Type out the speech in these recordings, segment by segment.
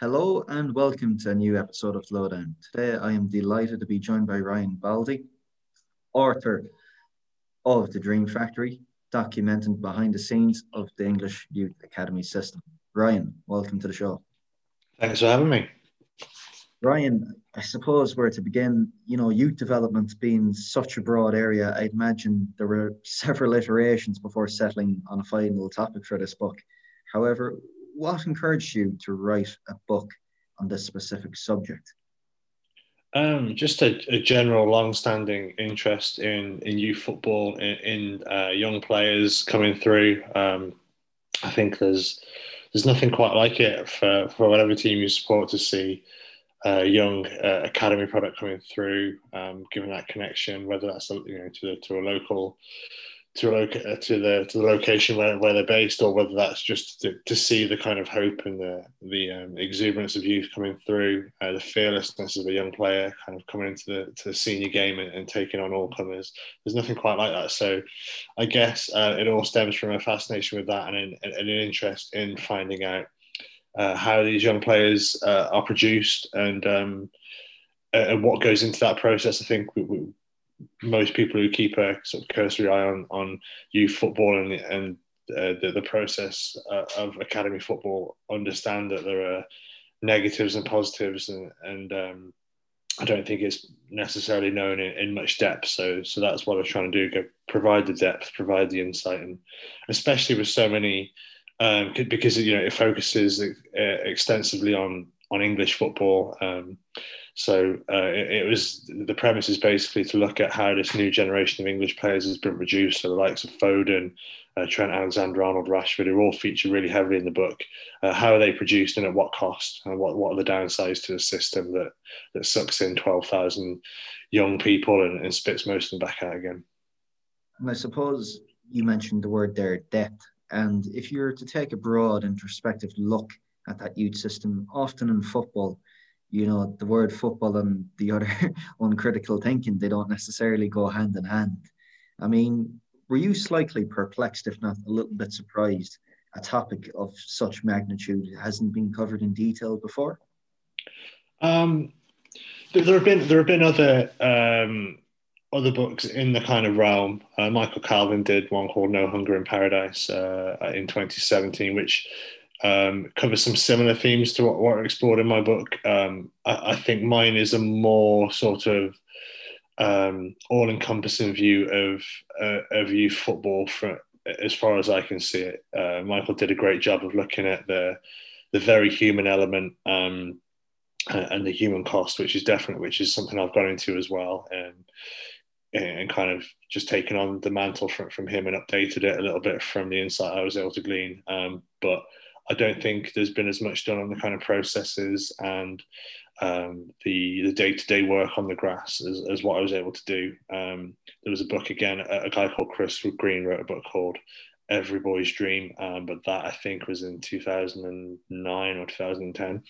Hello and welcome to a new episode of Lowdown. Today I am delighted to be joined by Ryan Baldi, author of The Dream Factory, documenting behind the scenes of the English Youth Academy system. Ryan, welcome to the show. Thanks for having me. Ryan, I suppose where to begin, you know, youth development being such a broad area, I'd imagine there were several iterations before settling on a final topic for this book. However, what encouraged you to write a book on this specific subject? Um, just a, a, general long-standing interest in, in youth football, in, in uh, young players coming through. Um, I think there's there's nothing quite like it for, for whatever team you support to see a young uh, academy product coming through, um, given that connection, whether that's you know to to a local to uh, to the to the location where, where they're based, or whether that's just to, to see the kind of hope and the the um, exuberance of youth coming through, uh, the fearlessness of a young player kind of coming into the to the senior game and, and taking on all comers. There's nothing quite like that. So, I guess uh, it all stems from a fascination with that and an, an interest in finding out uh, how these young players uh, are produced and um, and what goes into that process. I think we, we, most people who keep a sort of cursory eye on, on youth football and, and uh, the, the process uh, of academy football understand that there are negatives and positives and, and um, I don't think it's necessarily known in, in, much depth. So, so that's what I was trying to do: go, provide the depth, provide the insight, and especially with so many um, because you know it focuses uh, extensively on on English football. Um, so uh, it, it, was the premise is basically to look at how this new generation of English players has been produced. So the likes of Foden, uh, Trent Alexander-Arnold, Rashford, who all feature really heavily in the book. Uh, how are they produced and at what cost? And what, what are the downsides to the system that that sucks in twelve thousand young people and, and spits most of them back out again? And I suppose you mentioned the word there, depth. And if you're to take a broad introspective look at that youth system, often in football, you know, the word football and the other uncritical thinking, they don't necessarily go hand in hand. I mean, were you slightly perplexed, if not a little bit surprised, a topic of such magnitude hasn't been covered in detail before? Um, there, have been there have been other um, other books in the kind of realm. Uh, Michael Calvin did one called No Hunger in Paradise uh, in 2017, which um, covers some similar themes to what, I explored in my book. Um, I, I, think mine is a more sort of um, all-encompassing view of uh, of youth football as far as I can see it. Uh, Michael did a great job of looking at the the very human element um, and the human cost, which is definitely which is something I've gone into as well. And and kind of just taken on the mantle from, from him and updated it a little bit from the insight I was able to glean. Um, but I don't think there's been as much done on the kind of processes and um, the the day to day work on the grass as, as what I was able to do. Um, there was a book again, a, a, guy called Chris Green wrote a book called Every Boy's Dream, um, but that I think was in 2009 or 2010.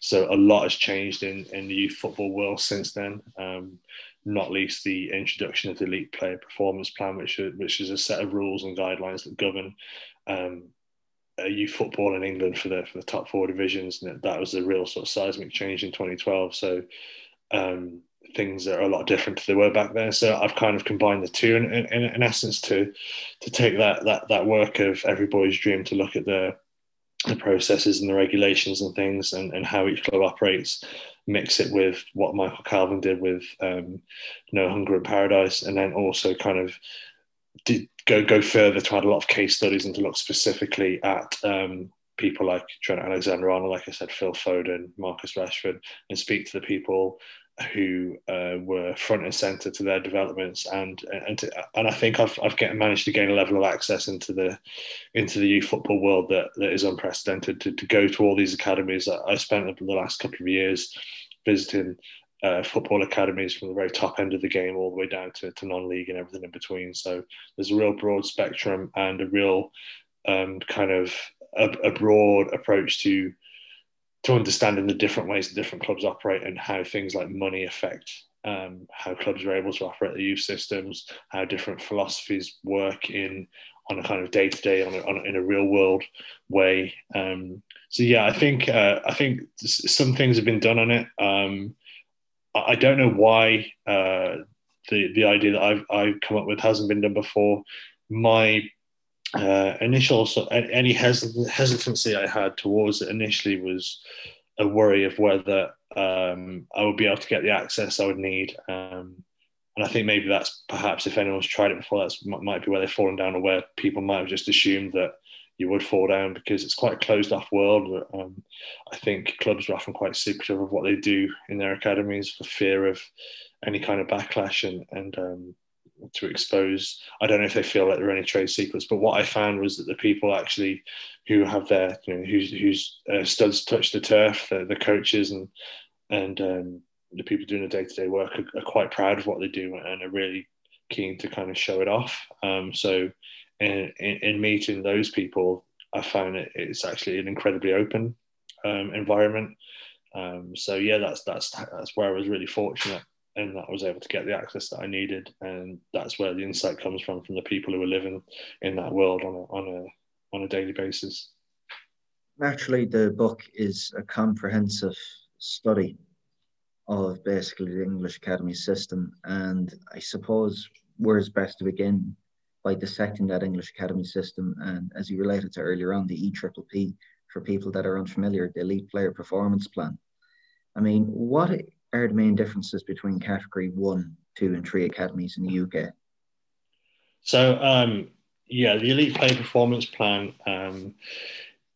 So a lot has changed in, in the youth football world since then. Um, not least the introduction of the elite player performance plan, which which is a set of rules and guidelines that govern um, youth football in England for the for the top four divisions. And that was a real sort of seismic change in 2012. So um, things are a lot different to they were back then. So I've kind of combined the two, in, in, in essence, to to take that that that work of every boy's dream to look at the the processes and the regulations and things and, and how each club operates mix it with what Michael Calvin did with um, No Hunger in Paradise, and then also kind of did go go further to add a lot of case studies and to look specifically at um, people like Trent Alexander-Arnold, like I said, Phil Foden, Marcus Rashford, and speak to the people who uh, were front and center to their developments and and to, and I think I've I've get, managed to gain a level of access into the into the youth football world that, that is unprecedented to, to go to all these academies. I spent the last couple of years visiting uh, football academies from the very top end of the game all the way down to, to non-league and everything in between so there's a real broad spectrum and a real um, kind of a, a broad approach to to understanding the different ways the different clubs operate and how things like money affect um, how clubs are able to operate the youth systems, how different philosophies work in on a kind of day to day in a real world way. Um, so yeah, I think uh, I think some things have been done on it. Um, I don't know why uh, the the idea that I've I've come up with hasn't been done before. My uh, initial so any hesitancy I had towards it initially was a worry of whether um, I would be able to get the access I would need. Um, and I think maybe that's perhaps if anyone's tried it before, that's might be where they've fallen down, or where people might have just assumed that you would fall down because it's quite a closed off world. Um, I think clubs are often quite secretive of what they do in their academies for fear of any kind of backlash and, and um, to expose. I don't know if they feel like there are any trade secrets, but what I found was that the people actually who have their, you know, whose, uh, studs touch the turf, the, the coaches and and um, the people doing the day to day work are, are, quite proud of what they do and are really keen to kind of show it off. Um, so in, in, in, meeting those people, I found it, it's actually an incredibly open um, environment. Um, so yeah, that's that's that's where I was really fortunate, and that I was able to get the access that I needed, and that's where the insight comes from from the people who are living in that world on a on a on a daily basis. Naturally, the book is a comprehensive study of basically the English Academy system, and I suppose where's best to begin by dissecting that English Academy system. And as you related to earlier on, the EPPP, for people that are unfamiliar, the Elite Player Performance Plan. I mean, what are the main differences between Category 1, 2, and 3 academies in the UK? So, um, yeah, the Elite Player Performance Plan, um,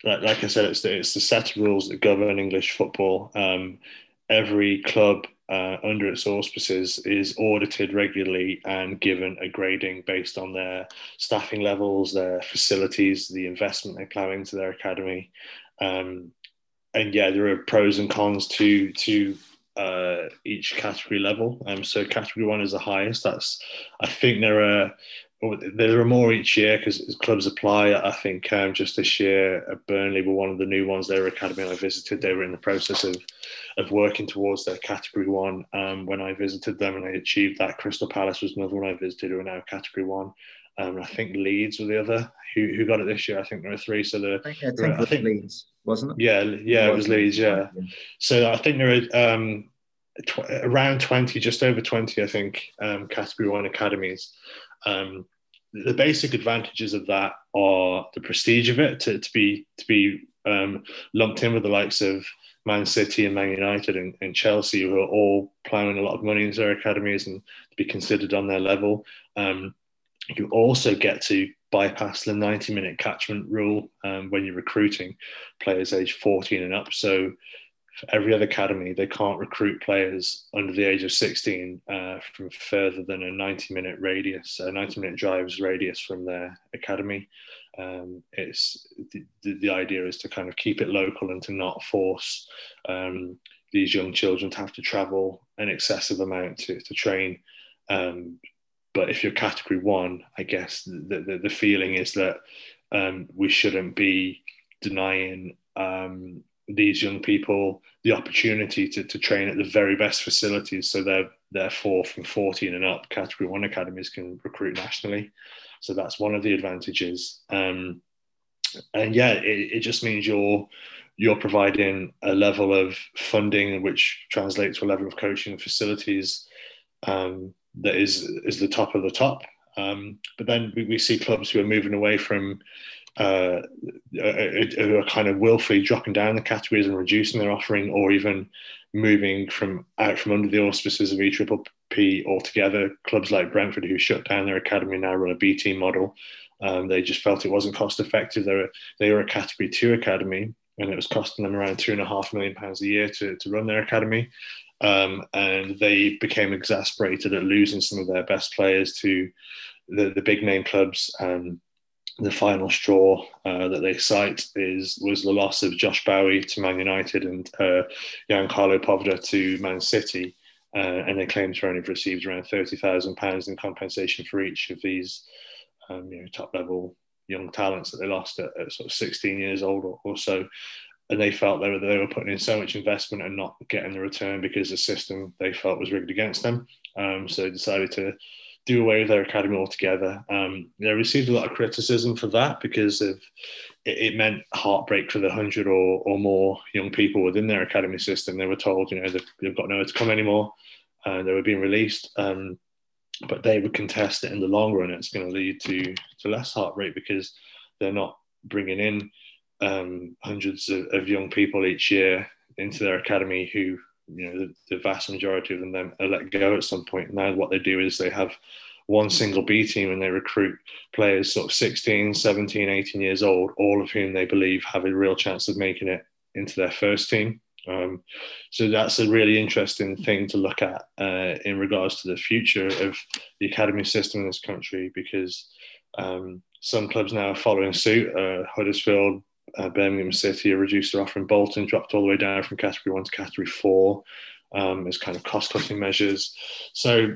like, like, I said, it's the, it's the set of rules that govern English football. Um, every club uh, under its auspices is audited regularly and given a grading based on their staffing levels, their facilities, the investment they plow into their academy. Um, and yeah, there are pros and cons to to uh, each category level. Um, so category one is the highest. That's I think there are there are more each year because clubs apply. I think um, just this year, Burnley were one of the new ones. Their academy I visited, they were in the process of of working towards their category one. Um, when I visited them and they achieved that, Crystal Palace was another one I visited who are now category one. Um, I think Leeds were the other who, who got it this year. I think there are three. So the I think, I think, Leeds wasn't it? Yeah, yeah, it was Leeds. Yeah. So I think there are um, tw- around twenty, just over twenty, I think, um, category one academies. Um, the basic advantages of that are the prestige of it to, to be to be um, lumped in with the likes of Man City and Man United and, and, Chelsea, who are all plowing a lot of money into their academies and to be considered on their level. Um, you also get to bypass the 90 minute catchment rule um, when you're recruiting players age 14 and up. So every other academy, they can't recruit players under the age of 16 uh, from further than a 90 minute radius, a 90 minute drives radius from their academy. Um, it's the, the, idea is to kind of keep it local and to not force um, these young children to have to travel an excessive amount to, to train. Um, but if you're category one, I guess the, the, the feeling is that um, we shouldn't be denying um, these young people the opportunity to, to train at the very best facilities. So they're therefore from 14 and up, category one academies can recruit nationally. So that's one of the advantages. Um, and yeah, it, it just means you're you're providing a level of funding which translates to a level of coaching facilities um, that is is the top of the top. Um, but then we, we see clubs who are moving away from uh, who are kind of willfully dropping down the categories and reducing their offering, or even moving from out from under the auspices of EPPP altogether. Clubs like Brentford, who shut down their academy, now run a B team model. Um, they just felt it wasn't cost effective. They were they were a Category Two academy, and it was costing them around two and a half million pounds a year to, to run their academy. Um, and they became exasperated at losing some of their best players to the, the big name clubs. Um, the final straw uh, that they cite is was the loss of Josh Bohui to Man United and uh, Ian Carlo Poveda to Man City, uh, and they claim to only received around thirty thousand pounds in compensation for each of these um, you know, top level young talents that they lost at, at sort of sixteen years old or, or, so. And they felt they were they were putting in so much investment and not getting the return because the system they felt was rigged against them. Um, so they decided to do away with their academy altogether. Um, they received a lot of criticism for that because of it, it meant heartbreak for the hundred or, or more young people within their academy system. They were told, you know, they've, got nowhere to come anymore, and they were being released. Um, but they would contest it in the long run. It's going to lead to to less heartbreak because they're not bringing in um, hundreds of, of, young people each year into their academy who you know the, the vast majority of them are let go at some point. Now what they do is they have one single B team and they recruit players sort of 16, 17, 18 years old, all of whom they believe have a real chance of making it into their first team. Um, so that's a really interesting thing to look at uh, in regards to the future of the academy system in this country because um, some clubs now are following suit. Uh, Huddersfield, uh, Birmingham City reduced their offer in Bolton dropped all the way down from category one to category four um, as kind of cost cutting measures. So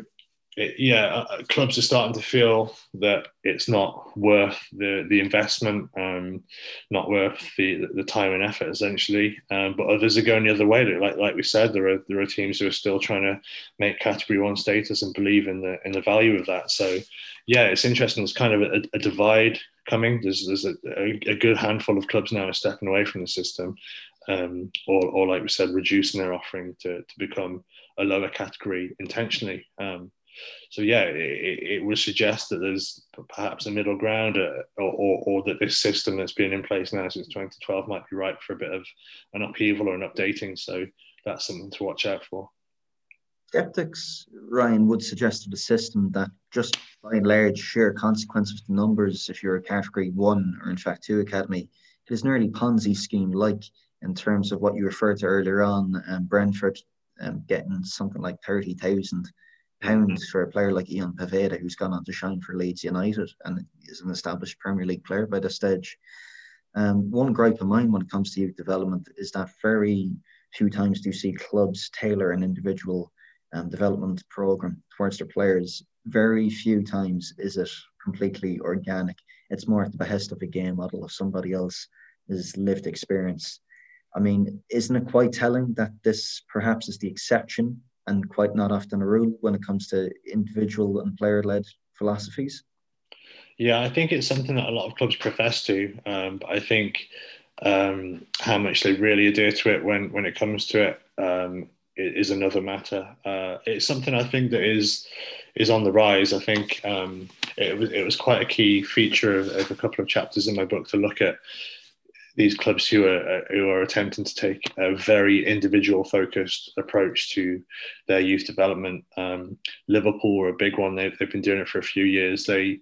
it, yeah, uh, uh, clubs are starting to feel that it's not worth the the investment, um, not worth the the time and effort, essentially. Um, but others are going the other way. Like like we said, there are there are teams who are still trying to make Category One status and believe in the in the value of that. So, yeah, it's interesting. There's kind of a, a divide coming. There's there's a, a, good handful of clubs now are stepping away from the system, um, or or like we said, reducing their offering to to become a lower category intentionally. Um, so yeah, it, it, would suggest that there's perhaps a middle ground, uh, or, or, or, that this system that's been in place now since 2012 might be ripe for a bit of an upheaval or an updating. So that's something to watch out for. Skeptics, Ryan, would suggest to the system that just by and large, sheer consequence of the numbers, if you're a category one or in fact two academy, it is nearly Ponzi scheme like in terms of what you referred to earlier on, um, Brentford um, getting something like 30,000 pounds for a player like Ian Poveda, who's gone on to shine for Leeds United and is an established Premier League player by this stage. Um, one gripe of mine when it comes to youth development is that very few times do you see clubs tailor an individual um, development program towards their players. Very few times is it completely organic. It's more at the behest of a game model of somebody else's lived experience. I mean, isn't it quite telling that this perhaps is the exception and quite not often a rule when it comes to individual and player led philosophies. Yeah, I think it's something that a lot of clubs profess to, um, but I think um, how much they really adhere to it when when it comes to it um, is another matter. Uh, it's something I think that is is on the rise. I think um, it was it was quite a key feature of, of, a couple of chapters in my book to look at these clubs who are who are attempting to take a very individual focused approach to their youth development. Um, Liverpool are a big one. They've, they've been doing it for a few years. They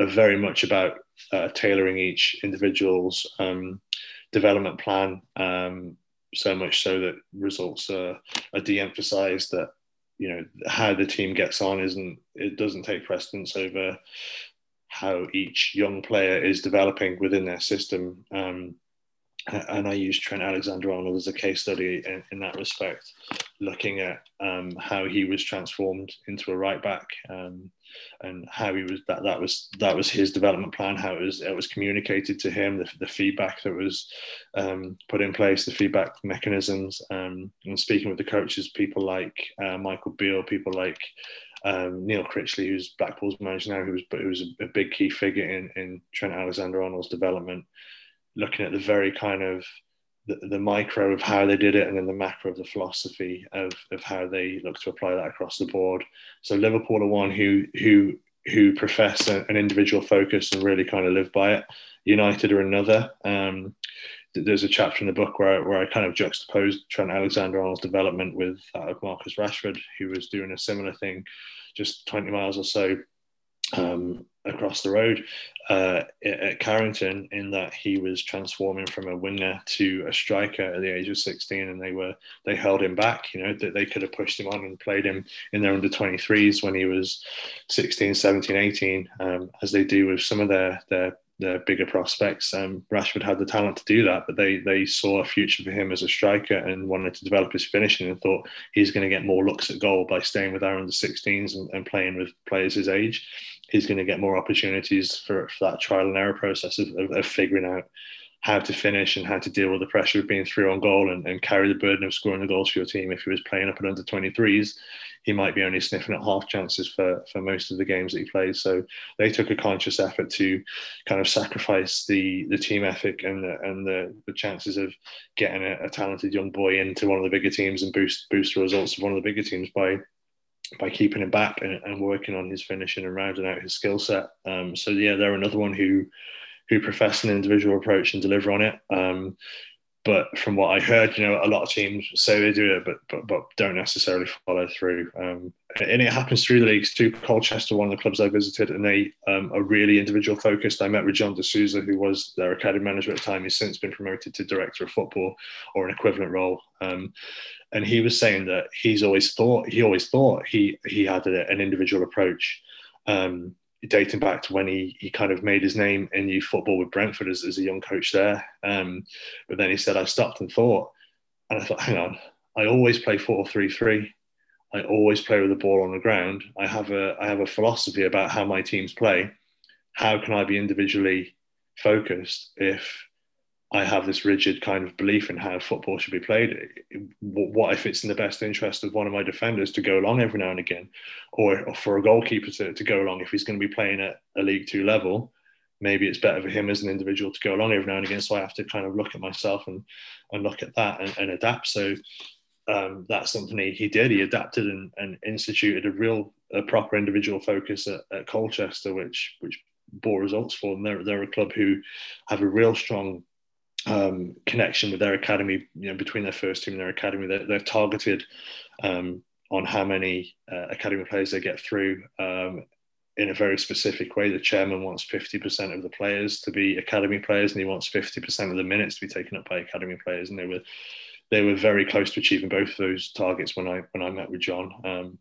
are very much about uh, tailoring each individual's um, development plan. Um, so much so that results are, are de-emphasized. That you know how the team gets on isn't it doesn't take precedence over how each young player is developing within their system. Um, and I use Trent Alexander-Arnold as a case study in, in that respect, looking at um, how he was transformed into a right back um, and how he was that that was that was his development plan, how it was it was communicated to him, the, the feedback that was um, put in place, the feedback mechanisms, um, and speaking with the coaches, people like uh, Michael Beale, people like um, Neil Critchley, who's Blackpool's manager now, who was who was a, a big key figure in, in Trent Alexander-Arnold's development looking at the very kind of the, the, micro of how they did it and then the macro of the philosophy of, of how they look to apply that across the board. So Liverpool are one who who who profess an individual focus and really kind of live by it. United are another. Um, there's a chapter in the book where, where I kind of juxtaposed Trent Alexander-Arnold's development with that of Marcus Rashford, who was doing a similar thing just 20 miles or so um, across the road uh, at Carrington in that he was transforming from a winger to a striker at the age of 16 and they were they held him back you know that they could have pushed him on and played him in their under 23s when he was 16 17 18 um, as they do with some of their their their bigger prospects. Um, Rashford had the talent to do that, but they they saw a future for him as a striker and wanted to develop his finishing and thought he's going to get more looks at goal by staying with our under 16s and, and playing with players his age he's going to get more opportunities for, for that trial and error process of, of, of, figuring out how to finish and how to deal with the pressure of being through on goal and, and carry the burden of scoring the goals for your team. If he was playing up at under 23s, he might be only sniffing at half chances for for most of the games that he plays. So they took a conscious effort to kind of sacrifice the the team ethic and the, and the, the chances of getting a, a talented young boy into one of the bigger teams and boost boost the results of one of the bigger teams by by keeping him back and, and working on his finishing and rounding out his skill set. Um, so yeah, they're another one who who profess an individual approach and deliver on it. Um, but from what I heard, you know, a lot of teams say they do it, but but, but don't necessarily follow through. Um, and it happens through the leagues too. Colchester, one of the clubs I visited, and they um, are really individual focused. I met with John D'Souza, who was their academy manager at the time. He's since been promoted to director of football or an equivalent role. Um, and he was saying that he's always thought he always thought he he had a, an individual approach. Um, dating back to when he he kind of made his name in youth football with Brentford as, as a young coach there. Um, but then he said, I stopped and thought, and I thought, hang on, I always play 4 3 3. I always play with the ball on the ground. I have a I have a philosophy about how my teams play. How can I be individually focused if I have this rigid kind of belief in how football should be played. What if it's in the best interest of one of my defenders to go along every now and again, or, or for a goalkeeper to, to go along if he's going to be playing at a League Two level? Maybe it's better for him as an individual to go along every now and again. So I have to kind of look at myself and, and look at that and, and adapt. So um, that's something he, he did. He adapted and, and instituted a real, a proper individual focus at, at Colchester, which which bore results for them. They're, they're a club who have a real strong um, connection with their academy, you know, between their first team and their academy. They're, they're targeted um, on how many uh, academy players they get through um, in a very specific way. The chairman wants 50% of the players to be academy players, and he wants 50% of the minutes to be taken up by academy players. And they were they were very close to achieving both of those targets when I when I met with John.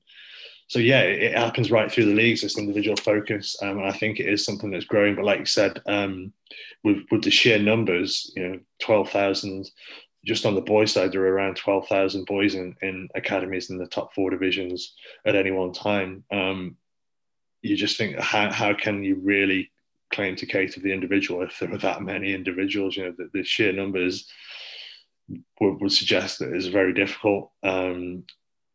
So yeah, it, happens right through the leagues. This individual focus, um, and I think it is something that's growing. But like you said, um, with with the sheer numbers, you know, twelve thousand. Just on the boys' side, there are around twelve thousand boys in, in academies in the top four divisions at any one time. Um, you just think, how how can you really claim to cater the individual if there are that many individuals? You know, the, the sheer numbers would, would suggest that it's very difficult. Um,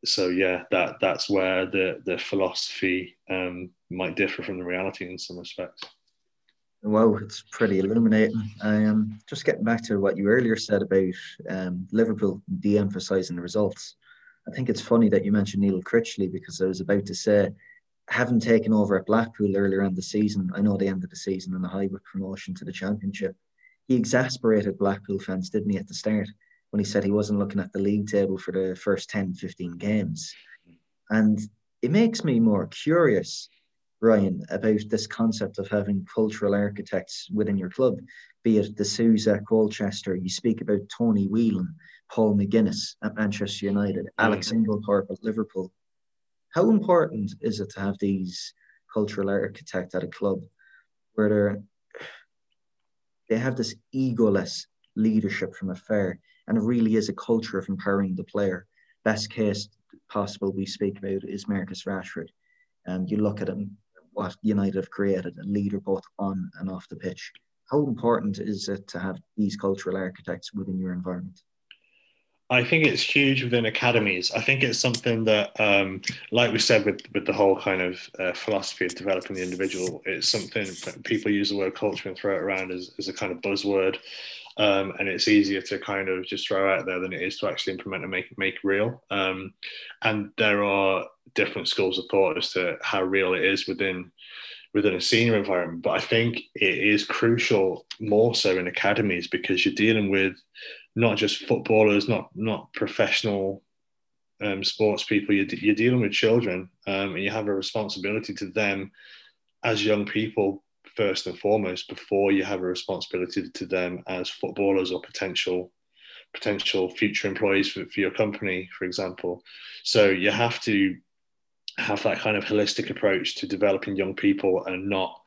so yeah, that that's where the the philosophy um, might differ from the reality in some respects. Well, it's pretty illuminating. Um, just getting back to what you earlier said about um, Liverpool de-emphasising the results. I think it's funny that you mentioned Neil Critchley because I was about to say, having taken over at Blackpool earlier in the season, I know the end of the season and the high with promotion to the Championship, he exasperated Blackpool fans, didn't he, at the start? When he said he wasn't looking at the league table for the first 10, 15 games. And it makes me more curious, Ryan, about this concept of having cultural architects within your club, be it the D'Souza, Colchester, you speak about Tony Whelan, Paul McGuinness at Manchester United, Alex Inglethorpe at Liverpool. How important is it to have these cultural architect at a club where they're, they have this egoless leadership from afar and it really is a culture of empowering the player. Best case possible we speak about is Marcus Rashford. And you look at him, what United have created, a leader both on and off the pitch. How important is it to have these cultural architects within your environment? I think it's huge within academies. I think it's something that, um, like we said, with with the whole kind of uh, philosophy of developing the individual, it's something people use the word culture and throw it around as, as a kind of buzzword. Um, and it's easier to kind of just throw out there than it is to actually implement and make make real. Um, and there are different schools of thought as to how real it is within within a senior environment. But I think it is crucial more so in academies because you're dealing with not just footballers, not not professional um, sports people. You're, you're, dealing with children, um, and you have a responsibility to them as young people first and foremost before you have a responsibility to them as footballers or potential potential future employees for, for your company, for example. So you have to have that kind of holistic approach to developing young people and not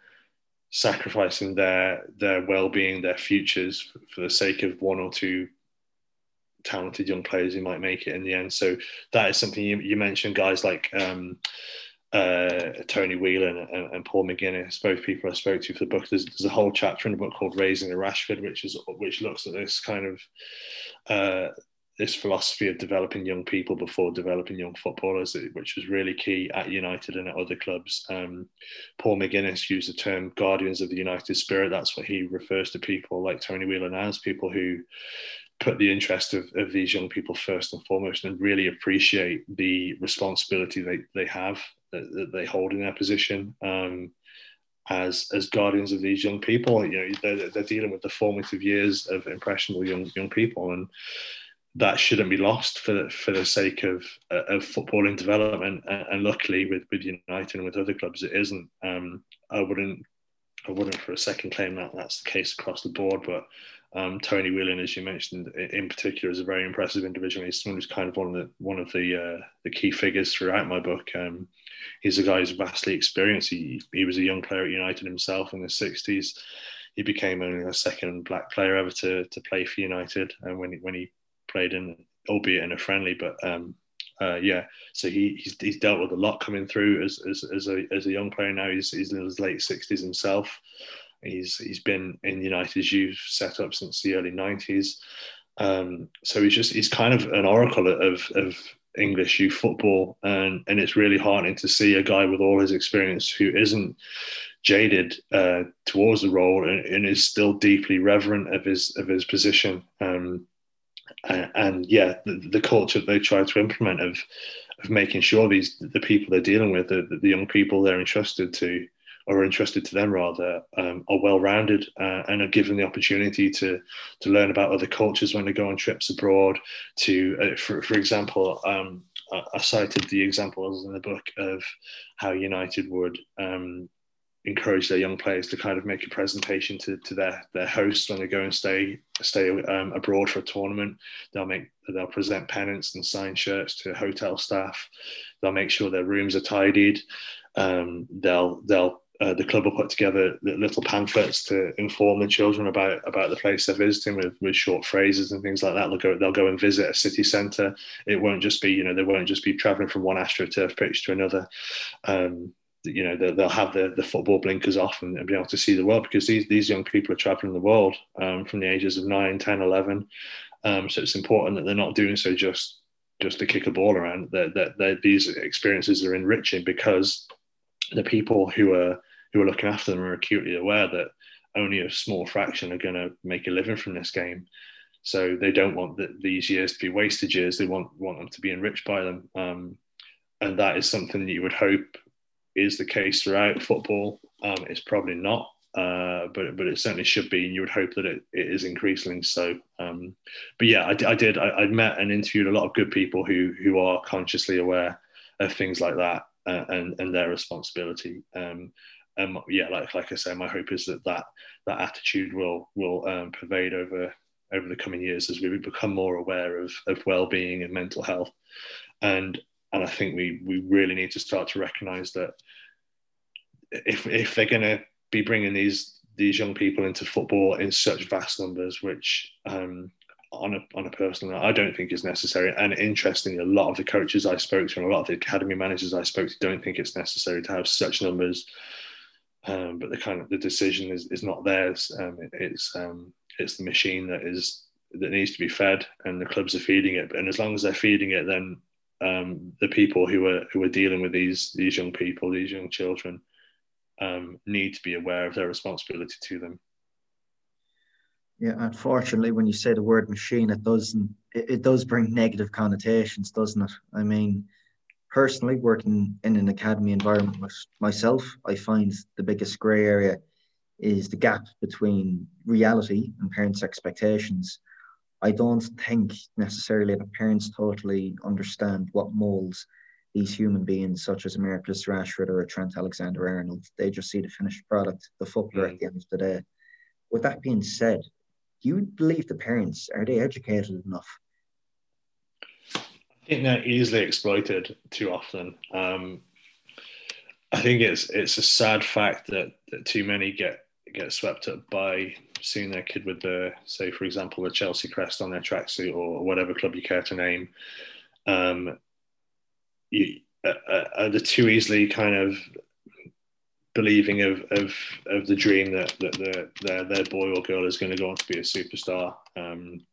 sacrificing their their well-being, their futures for, the sake of one or two talented young players who might make it in the end. So that is something you, you mentioned, guys like um, uh, Tony Whelan and, and, Paul McGuinness, both people I spoke to for the book. There's, there's, a whole chapter in the book called "Raising the Rashford," which is which looks at this kind of uh, this philosophy of developing young people before developing young footballers, which was really key at United and at other clubs. Um, Paul McGuinness used the term guardians of the United spirit. That's what he refers to people like Tony Whelan as people who put the interest of, of these young people first and foremost and really appreciate the responsibility they, they have that, they hold in their position. Um, as as guardians of these young people. You know, they're, they're dealing with the formative years of impressionable young young people, and that shouldn't be lost for the, for the sake of of footballing development. And, and luckily, with with United and with other clubs, it isn't. Um, I wouldn't I wouldn't for a second claim that that's the case across the board, but. Um, Tony Whelan, as you mentioned, in particular, is a very impressive individual. He's someone who's kind of one of the one of the uh, the key figures throughout my book. Um, he's a guy who's vastly experienced. He, he was a young player at United himself in the 60s. He became only the second black player ever to, to play for United, and when he, when he played in, albeit in a friendly, but um, uh, yeah, so he, he's, he's dealt with a lot coming through as, as, as, a, as a young player now. He's, he's in his late 60s himself. He's, he's been in United's youth set up since the early 90s. Um, so he's just he's kind of an oracle of, of English youth football, and and it's really heartening to see a guy with all his experience who isn't jaded uh, towards the role and, and, is still deeply reverent of his of his position. Um, and, and, yeah, the, the, culture they try to implement of of making sure these the people they're dealing with, the, the young people they're entrusted to, or interested to them rather um, are well rounded uh, and are given the opportunity to to learn about other cultures when they go on trips abroad. To uh, for for example, um, I, cited the examples in the book of how United would. Um, encourage their young players to kind of make a presentation to, to their their hosts when they go and stay stay um, abroad for a tournament. They'll make they'll present pennants and sign shirts to hotel staff. They'll make sure their rooms are tidied. Um, they'll they'll uh, the club will put together little pamphlets to inform the children about about the place they're visiting with, with short phrases and things like that. They'll go they'll go and visit a city centre. It won't just be you know they won't just be travelling from one AstroTurf pitch to another. Um, you know they'll, have the, the football blinkers off and, and, be able to see the world because these these young people are traveling the world um, from the ages of 9 10 11 um, so it's important that they're not doing so just just to kick a ball around that, that, that these experiences are enriching because the people who are who are looking after them are acutely aware that only a small fraction are going to make a living from this game. So they don't want the, these years to be wasted years. They want want them to be enriched by them, um, and that is something that you would hope is the case throughout football. Um, it's probably not, uh, but but it certainly should be, and you would hope that it, it is increasingly so. Um, but yeah, I, I did. I, I, met and interviewed a lot of good people who who are consciously aware of things like that uh, and and their responsibility. Um, and yeah, like like I say, my hope is that that that attitude will will um, pervade over over the coming years as we become more aware of of well being and mental health, and and I think we we really need to start to recognise that if if they're going to be bringing these these young people into football in such vast numbers, which um, on a on a personal note, I don't think is necessary. And interestingly, a lot of the coaches I spoke to and a lot of the academy managers I spoke to don't think it's necessary to have such numbers um, but the kind of the decision is, is not theirs. Um, it, it's um, it's the machine that is that needs to be fed, and the clubs are feeding it. And as long as they're feeding it, then um, the people who are who are dealing with these these young people, these young children, um, need to be aware of their responsibility to them. Yeah, unfortunately, when you say the word machine, it doesn't it, it does bring negative connotations, doesn't it? I mean, personally working in an academy environment myself, I find the biggest grey area is the gap between reality and parents' expectations. I don't think necessarily that parents totally understand what molds these human beings, such as a Marcus Rashford or a Trent Alexander Arnold. They just see the finished product, the footballer mm. at the end of the day. With that being said, do you believe the parents are they educated enough I think they're easily exploited too often. Um, I think it's it's a sad fact that, that too many get get swept up by seeing their kid with the say for example the Chelsea crest on their tracksuit or whatever club you care to name. Um, you, uh, uh, are the too easily kind of believing of, of, of the dream that, that the, their, their boy or girl is going to go on to be a superstar. Um,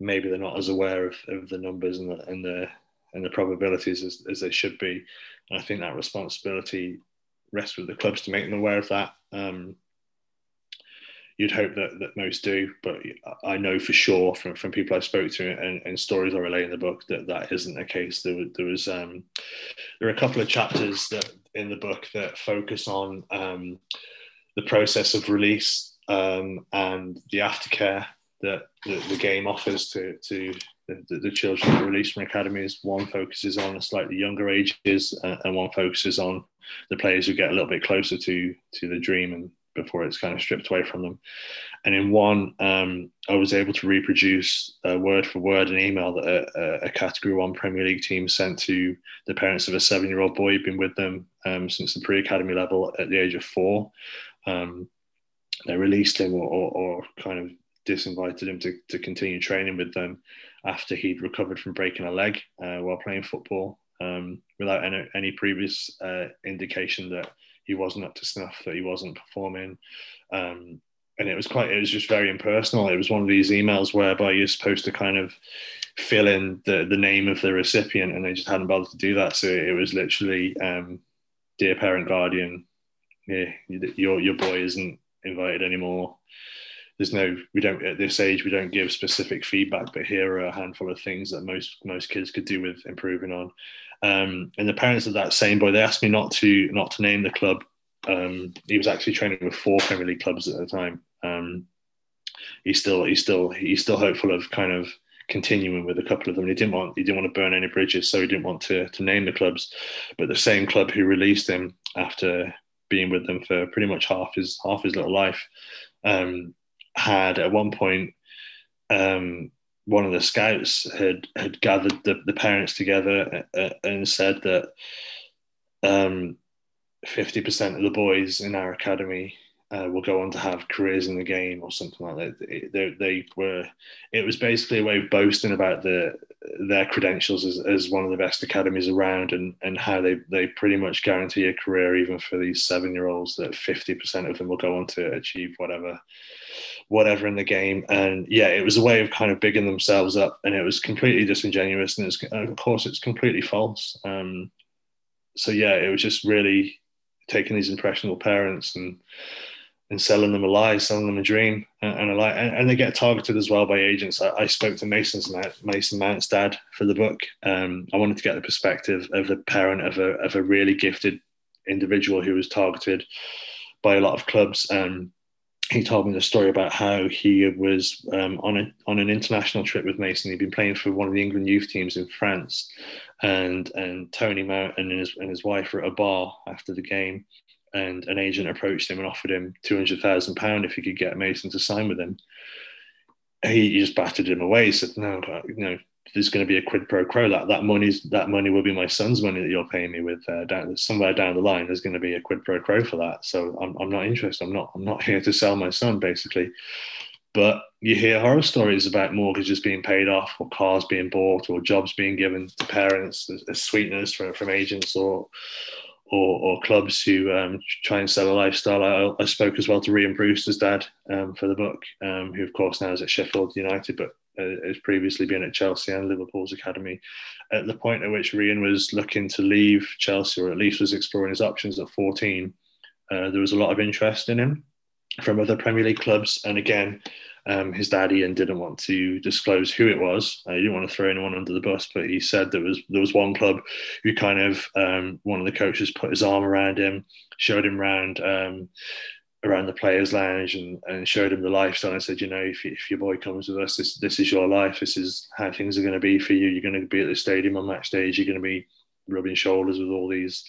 maybe they're not as aware of, of the numbers and the and the and the probabilities as, as they should be. And I think that responsibility rests with the clubs to make them aware of that. Um, you'd hope that, that most do, but I know for sure from, from people I spoke to and, and stories I relate in the book that that isn't the case. There, there was um, there are a couple of chapters that in the book that focus on um, the process of release um, and the aftercare that the, the, game offers to to the, the children released from academies. One focuses on slightly younger ages, uh, and one focuses on the players who get a little bit closer to to the dream and before it's kind of stripped away from them. And in one, um, I was able to reproduce uh, word for word an email that a, a, Category One Premier League team sent to the parents of a seven-year-old boy who'd been with them um, since the pre-academy level at the age of four. Um, they released him or, or, or, kind of disinvited him to, to continue training with them after he'd recovered from breaking a leg uh, while playing football um, without any, any previous uh, indication that he wasn't up to snuff, that he wasn't performing. Um, and it was quite, it was just very impersonal. It was one of these emails whereby you're supposed to kind of fill in the, the name of the recipient and they just hadn't bothered to do that. So it was literally, um, dear parent guardian, yeah, your, your boy isn't invited anymore. There's no, we don't, at this age, we don't give specific feedback, but here are a handful of things that most, most kids could do with improving on. Um, and the parents of that same boy, they asked me not to not to name the club. Um, he was actually training with four Premier League clubs at the time. Um, he's still he's still he's still hopeful of kind of continuing with a couple of them. He didn't want he didn't want to burn any bridges, so he didn't want to to name the clubs. But the same club who released him after being with them for pretty much half his half his little life um, had at one point um, one of the scouts had had gathered the, the parents together uh, uh and said that um, 50% of the boys in our academy uh, will go on to have careers in the game or something like that. They, they, were, it was basically a way of boasting about the their credentials as, as one of the best academies around and, and how they, they pretty much guarantee a career even for these seven year olds that 50% of them will go on to achieve whatever whatever in the game. And yeah, it was a way of kind of bigging themselves up, and it was completely disingenuous. And of course, it's completely false. Um, so yeah, it was just really taking these impressionable parents and and selling them a lie, selling them a dream and, and a lie, and, and, they get targeted as well by agents. I, I spoke to Mason's Mason Mount's dad for the book. Um, I wanted to get the perspective of the parent of a of a really gifted individual who was targeted by a lot of clubs. Um, he told me the story about how he was um, on a on an international trip with Mason. He'd been playing for one of the England youth teams in France, and and Tony Mount and his and his wife were at a bar after the game, and an agent approached him and offered him two hundred thousand pound if he could get Mason to sign with him. He, he just battered him away. He said, "No, know, there's going to be a quid pro quo. That that money's that money will be my son's money that you're paying me with. Uh, down somewhere down the line, there's going to be a quid pro quo for that. So I'm, I'm not interested. I'm not I'm not here to sell my son basically. But you hear horror stories about mortgages being paid off, or cars being bought, or jobs being given to parents as, sweeteners from, from agents or or, or clubs who um, try and sell a lifestyle. I, I, spoke as well to Rhian Brewster's dad um, for the book, um, who of course now is at Sheffield United, but uh, has previously been at Chelsea and Liverpool's academy. At the point at which Rhian was looking to leave Chelsea, or at least was exploring his options at 14, uh, there was a lot of interest in him from other Premier League clubs. And again, um, his dad Ian didn't want to disclose who it was. Uh, he didn't want to throw anyone under the bus, but he said there was there was one club who kind of um, one of the coaches put his arm around him, showed him around um, around the players' lounge, and, and showed him the lifestyle. And said, you know, if, if your boy comes with us, this this is your life. This is how things are going to be for you. You're going to be at the stadium on match days. You're going to be rubbing shoulders with all these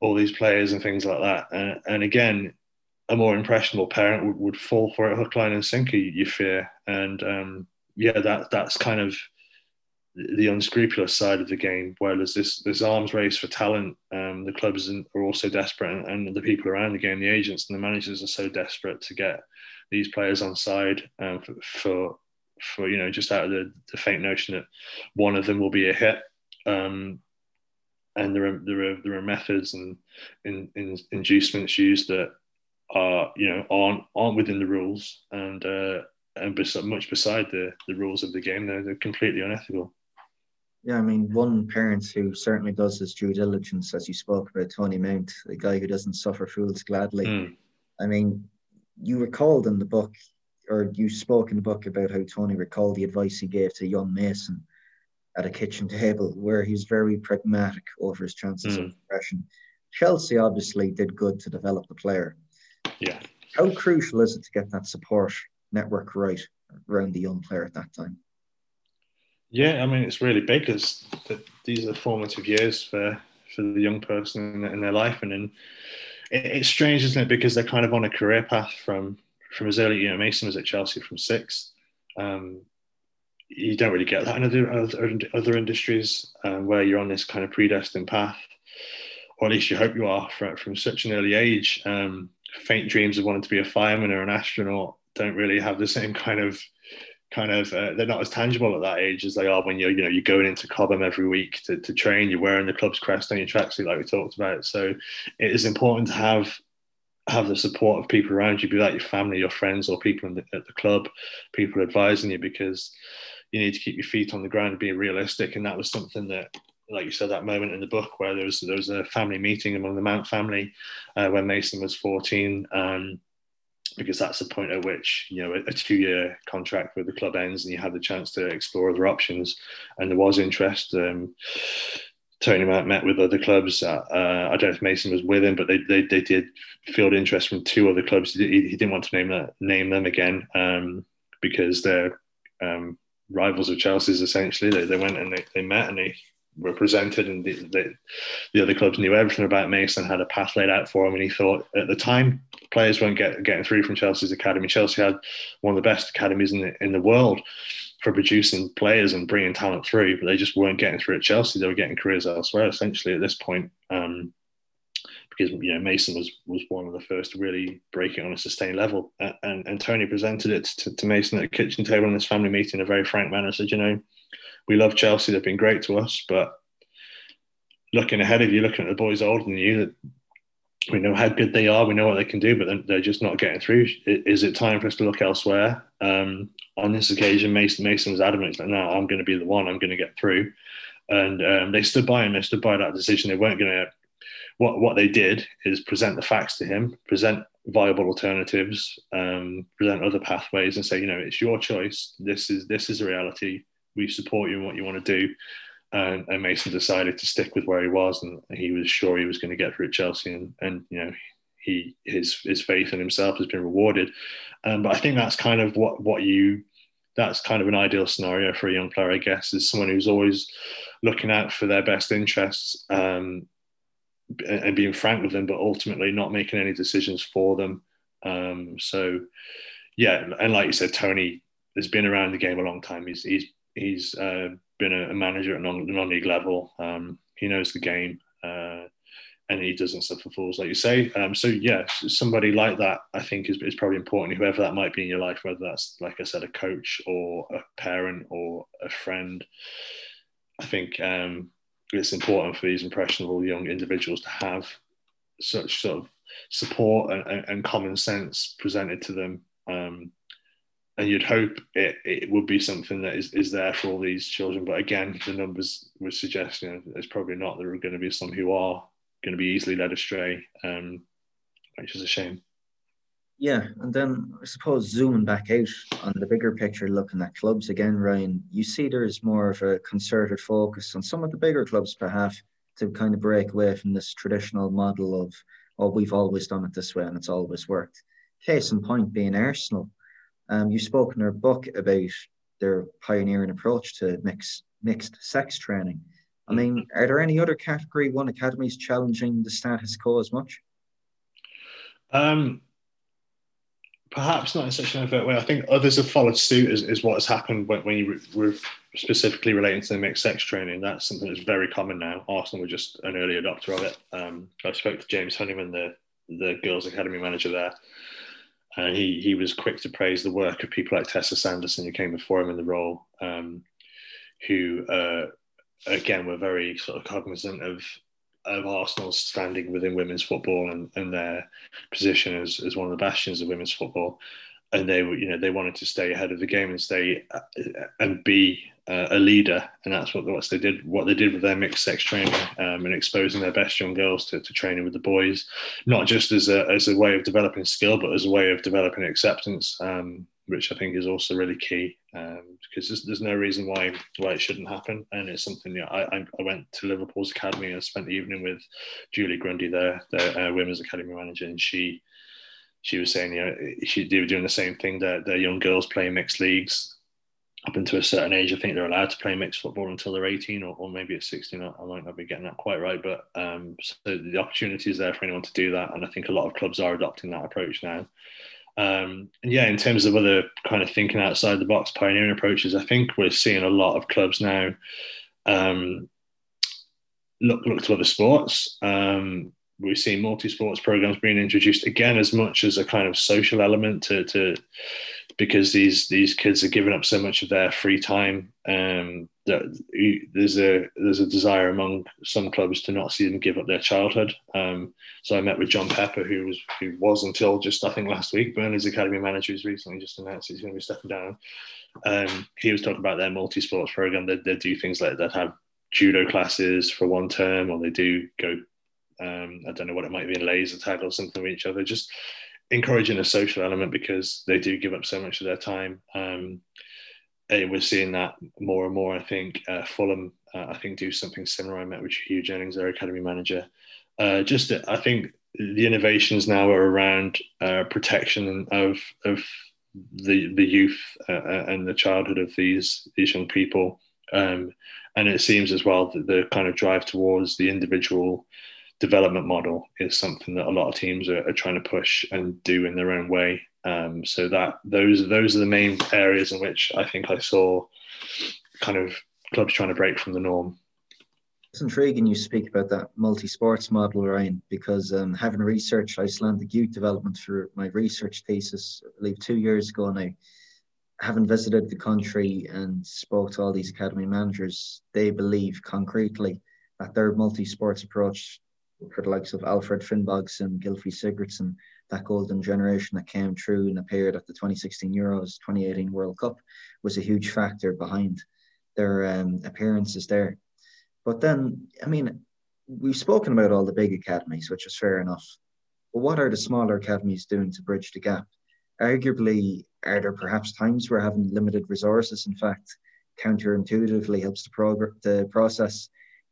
all these players and things like that. And, and again, a more impressionable parent would, would fall for it hook, line, and sinker. You, fear, and um, yeah, that that's kind of the unscrupulous side of the game. Whereas this this arms race for talent, um, the clubs are also desperate, and, and, the people around the game, the agents and the managers, are so desperate to get these players on side um, for, for, for you know just out of the, the faint notion that one of them will be a hit. Um, and there are, there are there are methods and in, in, inducements used that are you know aren't aren't within the rules and uh, and bes- much beside the the rules of the game. They're, they're completely unethical. Yeah, I mean, one parent who certainly does his due diligence, as you spoke about Tony Mount, the guy who doesn't suffer fools gladly. Mm. I mean, you recalled in the book, or you spoke in the book about how Tony recalled the advice he gave to young Mason at a kitchen table, where he's very pragmatic over his chances Mm. of progression. Chelsea obviously did good to develop the player. Yeah. How crucial is it to get that support network right around the young player at that time? Yeah, I mean it's really big because these are formative years for for the young person in, their life, and it's strange, isn't it? Because they're kind of on a career path from from as early. You know, Mason was at Chelsea from six. Um, you don't really get that in other other, other industries um, where you're on this kind of predestined path, or at least you hope you are from, from such an early age. Um, faint dreams of wanting to be a fireman or an astronaut don't really have the same kind of kind of uh, they're not as tangible at that age as they are when you're you know you're going into Cobham every week to, to train you're wearing the club's crest on your tracksuit like we talked about. So it is important to have have the support of people around you be that your family your friends or people the, at the club people advising you because you need to keep your feet on the ground and be realistic. And that was something that like you said that moment in the book where there was there was a family meeting among the Mount family uh, when Mason was 14 um, because that's the point at which you know a, two-year contract with the club ends and you have the chance to explore other options and there was interest um, Tony met with other clubs. Uh, I don't know if Mason was with him, but they, they, they did field interest from two other clubs. He, he didn't want to name that, name them again um, because they're um, rivals of Chelsea's. Essentially, they, they went and they, they met and they were presented, and the, the, the, other clubs knew everything about Mason, had a path laid out for him, and he thought at the time players weren't get, getting through from Chelsea's academy. Chelsea had one of the best academies in the, in the world for producing players and bringing talent through, but they just weren't getting through at Chelsea. They were getting careers elsewhere, essentially at this point. Um, because you know Mason was was one of the first to really break it on a sustained level, and and Tony presented it to, to Mason at a kitchen table in his family meeting in a very frank manner. Said, you know, we love Chelsea; they've been great to us, but looking ahead of you, looking at the boys older than you, we know how good they are, we know what they can do, but they're just not getting through. Is it time for us to look elsewhere? Um, on this occasion, Mason Mason was adamant. He's like, "No, I'm going to be the one. I'm going to get through." And um, they stood by him. They stood by that decision. They weren't going to. What what they did is present the facts to him, present viable alternatives, um, present other pathways, and say, you know, it's your choice. This is this is reality. We support you in what you want to do. And, and, Mason decided to stick with where he was, and he was sure he was going to get through at Chelsea, and, and you know he his his faith in himself has been rewarded. Um, but I think that's kind of what what you that's kind of an ideal scenario for a young player, I guess, is someone who's always looking out for their best interests um, and, being frank with them, but ultimately not making any decisions for them. Um, so, yeah, and like you said, Tony has been around the game a long time. He's he's he's uh, been a, manager at non, non-league level. Um, he knows the game. Uh, and he doesn't suffer fools, like you say. Um, so yeah, somebody like that, I think, is, is probably important. Whoever that might be in your life, whether that's like I said, a coach or a parent or a friend, I think um, it's important for these impressionable young individuals to have such sort of support and, and, and common sense presented to them. Um, and you'd hope it, it would be something that is, is there for all these children. But again, the numbers would suggest there's probably not. There are going to be some who are going to be easily led astray, um, which is a shame. Yeah, and then I suppose zooming back out on the bigger picture, looking at clubs again, Ryan, you see there's more of a concerted focus on some of the bigger clubs, perhaps, to kind of break away from this traditional model of, oh, we've always done it this way and it's always worked. Case in point being Arsenal. Um, you spoke in your book about their pioneering approach to mix, mixed sex training. I mean, are there any other Category One academies challenging the status quo as much? Um, perhaps not in such an overt way. I think others have followed suit. Is, is what has happened when, when you were specifically relating to the mixed sex training. That's something that's very common now. Arsenal were just an early adopter of it. Um, I spoke to James Honeyman, the the girls' academy manager there, and he he was quick to praise the work of people like Tessa Sanderson, who came before him in the role, um, who. Uh, again, we're very sort of cognizant of of Arsenal's standing within women's football and, and their position as, as one of the bastions of women's football. And they were, you know, they wanted to stay ahead of the game and stay uh, and be uh, a leader, and that's what, what they did. What they did with their mixed sex training um, and exposing their best young girls to, to training with the boys, not just as a as a way of developing skill, but as a way of developing acceptance, um, which I think is also really key. Um, because there's, there's no reason why why it shouldn't happen, and it's something. You know, I I went to Liverpool's academy and spent the evening with Julie Grundy, their their uh, women's academy manager, and she she was saying, you know, she, they were doing the same thing. That the young girls playing mixed leagues up until a certain age. I think they're allowed to play mixed football until they're 18 or, or maybe at 16. I, might not be getting that quite right, but um, so the opportunity is there for anyone to do that. And I think a lot of clubs are adopting that approach now. Um, and yeah, in terms of other kind of thinking outside the box, pioneering approaches, I think we're seeing a lot of clubs now um, look look to other sports. Um, we're seen multi-sports programs being introduced again as much as a kind of social element to, to because these these kids are giving up so much of their free time um, that there's a there's a desire among some clubs to not see them give up their childhood. Um, so I met with John Pepper who was who was until just I think last week Burnley's academy manager who's recently just announced he's going to be stepping down. Um, he was talking about their multi-sports program. They, they do things like that have judo classes for one term or they do go um, I don't know what it might be in laser tag or something with each other. Just encouraging a social element because they do give up so much of their time. Um, we're seeing that more and more. I think uh, Fulham, uh, I think, do something similar. I met with Huw Jennings, their academy manager. Uh, just, I think the innovations now are around uh, protection of of the the youth uh, uh, and the childhood of these these young people. Um, and it seems as well that the kind of drive towards the individual development model is something that a lot of teams are, are trying to push and do in their own way. Um, so that those those are the main areas in which I think I saw kind of clubs trying to break from the norm. It's intriguing you speak about that multi-sports model, Ryan, because um, having researched Icelandic youth development for my research thesis, I believe two years ago now, having visited the country and spoke to all these academy managers, they believe concretely that their multi-sports approach for the likes of Alfred Finnbogason and Gylfi Sigurdsson, that golden generation that came through and appeared at the 2016 Euros, 2018 World Cup, was a huge factor behind their um, appearances there. But then, I mean, we've spoken about all the big academies, which is fair enough. But what are the smaller academies doing to bridge the gap? Arguably, are there perhaps times where having limited resources, in fact, counterintuitively helps the, prog- the process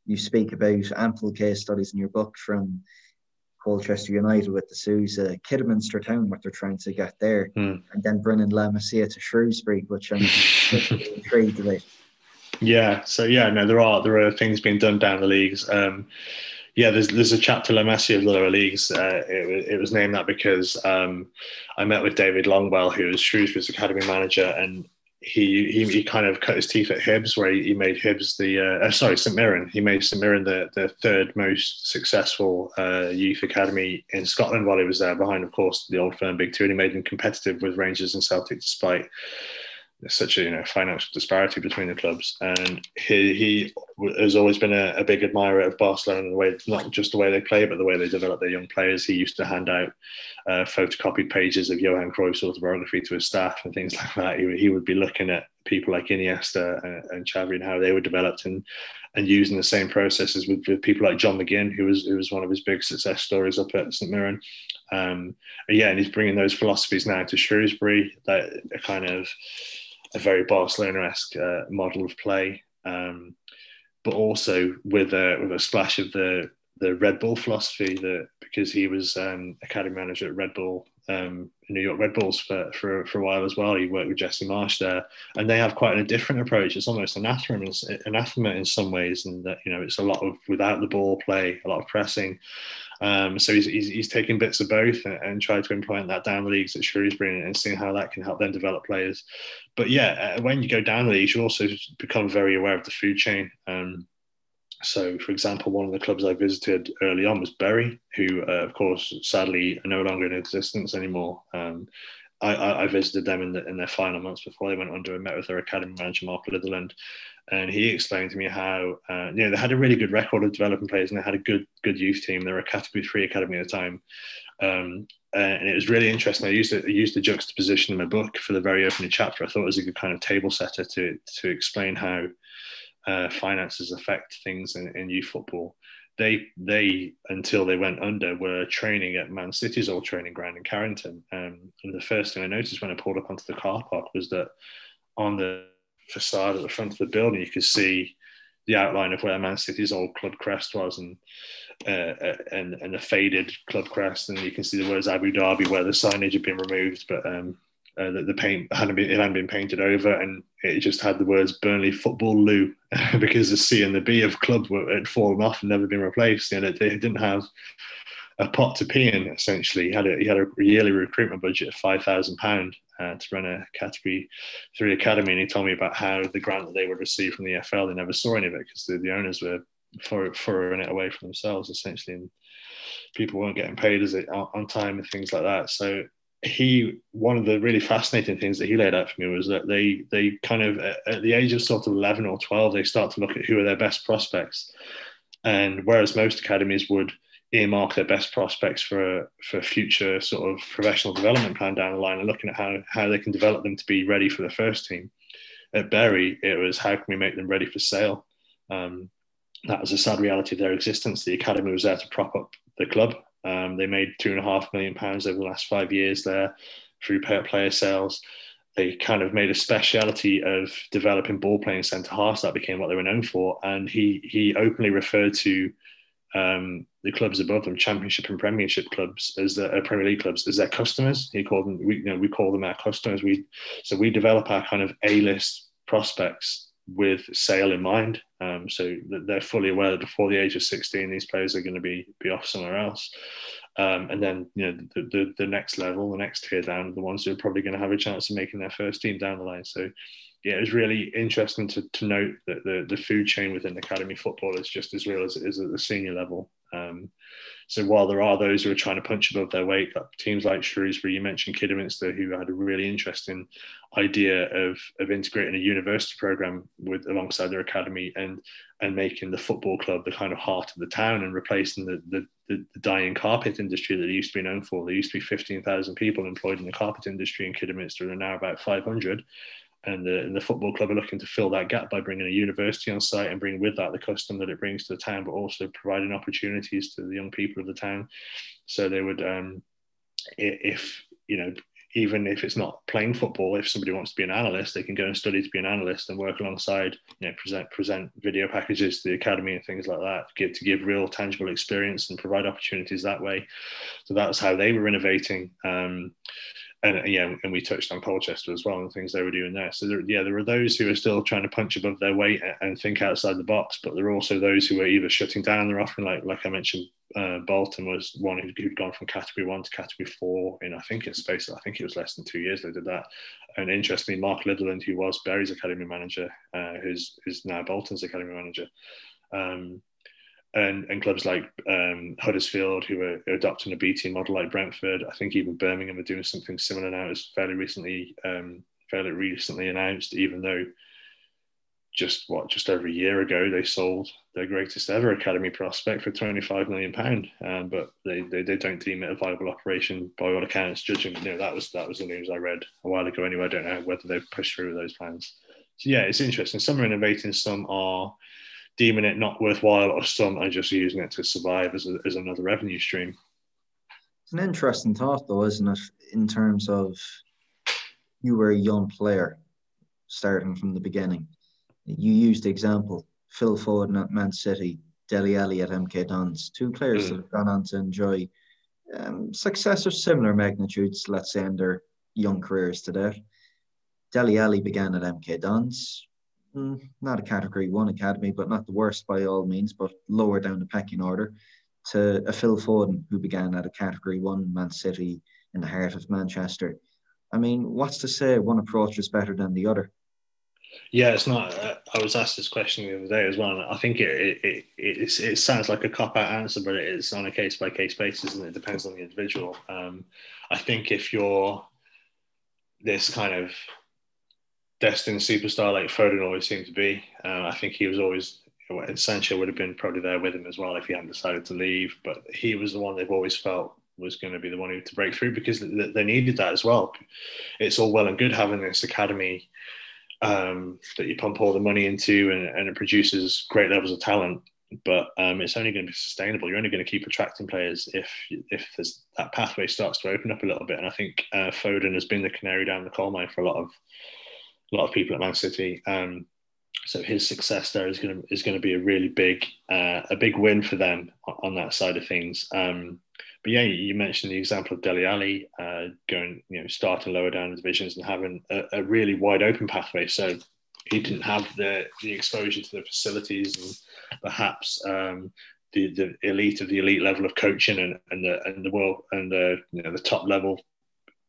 you speak about ample case studies in your book from Colchester United with D'Souza, Kidderminster Town, what they're trying to get there, mm. and then bringing La Masia to Shrewsbury, which I'm intrigued about. Yeah, so yeah, no, there are there are things being done down the leagues. Um, yeah, there's there's a chapter La Masia of the lower leagues. Uh, it, it was named that because um, I met with David Longwell, who is Shrewsbury's academy manager, and he, he he kind of cut his teeth at Hibs, where he, he made Hibs the uh, uh, sorry St Mirren. He made St Mirren the, the third most successful uh, youth academy in Scotland while he was there, behind of course the old firm Big Two, and he made them competitive with Rangers and Celtic despite there's such a you know financial disparity between the clubs, and he he has always been a, a, big admirer of Barcelona the way not just the way they play, but the way they develop their young players. He used to hand out uh, photocopied pages of Johan Cruyff's autobiography to his staff and things like that. He, he would be looking at people like Iniesta and, and Xavi and how they were developed and and using the same processes with, with people like John McGinn, who was who was one of his big success stories up at St Mirren. Um, yeah, and he's bringing those philosophies now to Shrewsbury. That kind of a very Barcelona-esque uh, model of play, um, but also with a with a splash of the the Red Bull philosophy. That because he was um, academy manager at Red Bull, um, New York Red Bulls for, for for a while as well. He worked with Jesse Marsch there, and they have quite a different approach. It's almost anathema, anathema in some ways, and that you know it's a lot of without the ball play, a lot of pressing. Um, so he's, he's, he's, taking bits of both and, and tried to implement that down the leagues at Shrewsbury and, seeing how that can help them develop players. But yeah, uh, when you go down the leagues, you also become very aware of the food chain. Um, so, for example, one of the clubs I visited early on was Bury, who, uh, of course, sadly are no longer in existence anymore. Um, I, I, visited them in, the, in their final months before they went under and met with their academy manager, Mark Litherland and he explained to me how uh, you know they had a really good record of developing players and they had a good good youth team. They were a category three academy at the time, um, uh, and it was really interesting. I used it, I used the juxtaposition in my book for the very opening chapter. I thought it was a good kind of table setter to to explain how uh, finances affect things in, in youth football. They they until they went under were training at Man City's old training ground in Carrington. Um, and the first thing I noticed when I pulled up onto the car park was that on the facade at the front of the building, you could see the outline of where Man City's old club crest was, and uh, uh, and and a faded club crest, and you can see the words Abu Dhabi where the signage had been removed, but um, uh, the, the, paint hadn't been it hadn't been painted over, and it just had the words Burnley Football Lou because the C and the B of club were, had fallen off and never been replaced. You know, they didn't have a pot to pee in. Essentially, he had a he had a yearly recruitment budget of five thousand pound uh, to run a category three academy, and he told me about how the grant that they would receive from the EFL they never saw any of it because the, the owners were for furrowing it away from themselves essentially, and people weren't getting paid as it on time and things like that. So he one of the really fascinating things that he laid out for me was that they they kind of at the age of sort of 11 or 12 they start to look at who are their best prospects and whereas most academies would earmark their best prospects for for future sort of professional development plan down the line and looking at how how they can develop them to be ready for the first team. At Bury, it was how can we make them ready for sale. Um, that was a sad reality of their existence. The academy was there to prop up the club. Um, they made two and a half million pounds over the last five years there through player sales. They kind of made a speciality of developing ball playing centre halves. That became what they were known for. And he he openly referred to um, the clubs above them, Championship and Premiership clubs, as the uh, Premier League clubs, as their customers. He called them, we, you know, we call them our customers. We so we develop our kind of A list prospects with sale in mind. Um, so they're fully aware that before the age of 16, these players are going to be be off somewhere else. Um, and then you know the, the, the next level, the next tier down, the ones who are probably going to have a chance of making their first team down the line. So yeah, it was really interesting to, to note that the, the food chain within academy football is just as real as it is at the senior level. Um, so while there are those who are trying to punch above their weight, like teams like Shrewsbury, you mentioned Kidderminster, who had a really interesting idea of, of integrating a university program with alongside their academy and and making the football club the kind of heart of the town and replacing the the, the, the dying carpet industry that it used to be known for. There used to be 15,000 people employed in the carpet industry in Kidderminster, and now about 500 and the, and the, football club are looking to fill that gap by bringing a university on site and bring with that the custom that it brings to the town, but also providing opportunities to the young people of the town. So they would, um, if you know, even if it's not playing football, if somebody wants to be an analyst, they can go and study to be an analyst and work alongside, you know, present present video packages to the academy and things like that, give to give real tangible experience and provide opportunities that way. So that's how they were innovating. Um, and yeah, and we touched on Colchester as well and the things they were doing there. So there, yeah, there are those who are still trying to punch above their weight and think outside the box, but there are also those who are either shutting down their offering, like like I mentioned, uh, Bolton was one who, who'd gone from category one to category four in I think it's space. I think it was less than two years they did that. And interestingly, Mark Litherland, who was Bury's academy manager, uh, who's is now Bolton's academy manager. Um, and, and clubs like um, Huddersfield, who are, adopting a B team model like Brentford. I think even Birmingham are doing something similar now. It's fairly recently, um, fairly recently announced. Even though just what just over a year ago they sold their greatest ever academy prospect for 25 million pound, um, but they, they, they don't deem it a viable operation by all accounts. Judging, you know, that was that was the news I read a while ago. Anyway, I don't know whether they've pushed through those plans. So yeah, it's interesting. Some are innovating, some are deeming it not worthwhile or some are just using it to survive as, a, as another revenue stream. It's an interesting thought, though, isn't it? In terms of you were a young player starting from the beginning. You used the example Phil Foden at Man City, Dele Alli at MK Dons, two players mm. that have gone on to enjoy um, success of similar magnitudes, let's say, in their young careers today. Dele Alli began at MK Dons, mm, not a category one academy, but not the worst by all means, but lower down the pecking order, to a Phil Foden who began at a category one Man City in the heart of Manchester. I mean, what's to say one approach is better than the other? Yeah, it's not. Uh, I was asked this question the other day as well, and I think it it, it, it sounds like a cop out answer, but it is on a case by case basis, and it depends on the individual. Um, I think if you're this kind of destined superstar like Foden always seemed to be. Uh, I think he was always Sancho would have been probably there with him as well if he hadn't decided to leave. But he was the one they've always felt was going to be the one who to break through because they needed that as well. It's all well and good having this academy um, that you pump all the money into and, and it produces great levels of talent, but um, it's only going to be sustainable. You're only going to keep attracting players if if that pathway starts to open up a little bit. And I think uh, Foden has been the canary down the coal mine for a lot of a lot of people at Man City. Um, so his success there is going to is going to be a really big uh, a big win for them on that side of things. Um, but yeah, you mentioned the example of Dele Alli uh, going, you know, starting lower down divisions and having a, a, really wide open pathway. So he didn't have the the exposure to the facilities and perhaps um, the the elite of the elite level of coaching and, and the and the world and the you know the top level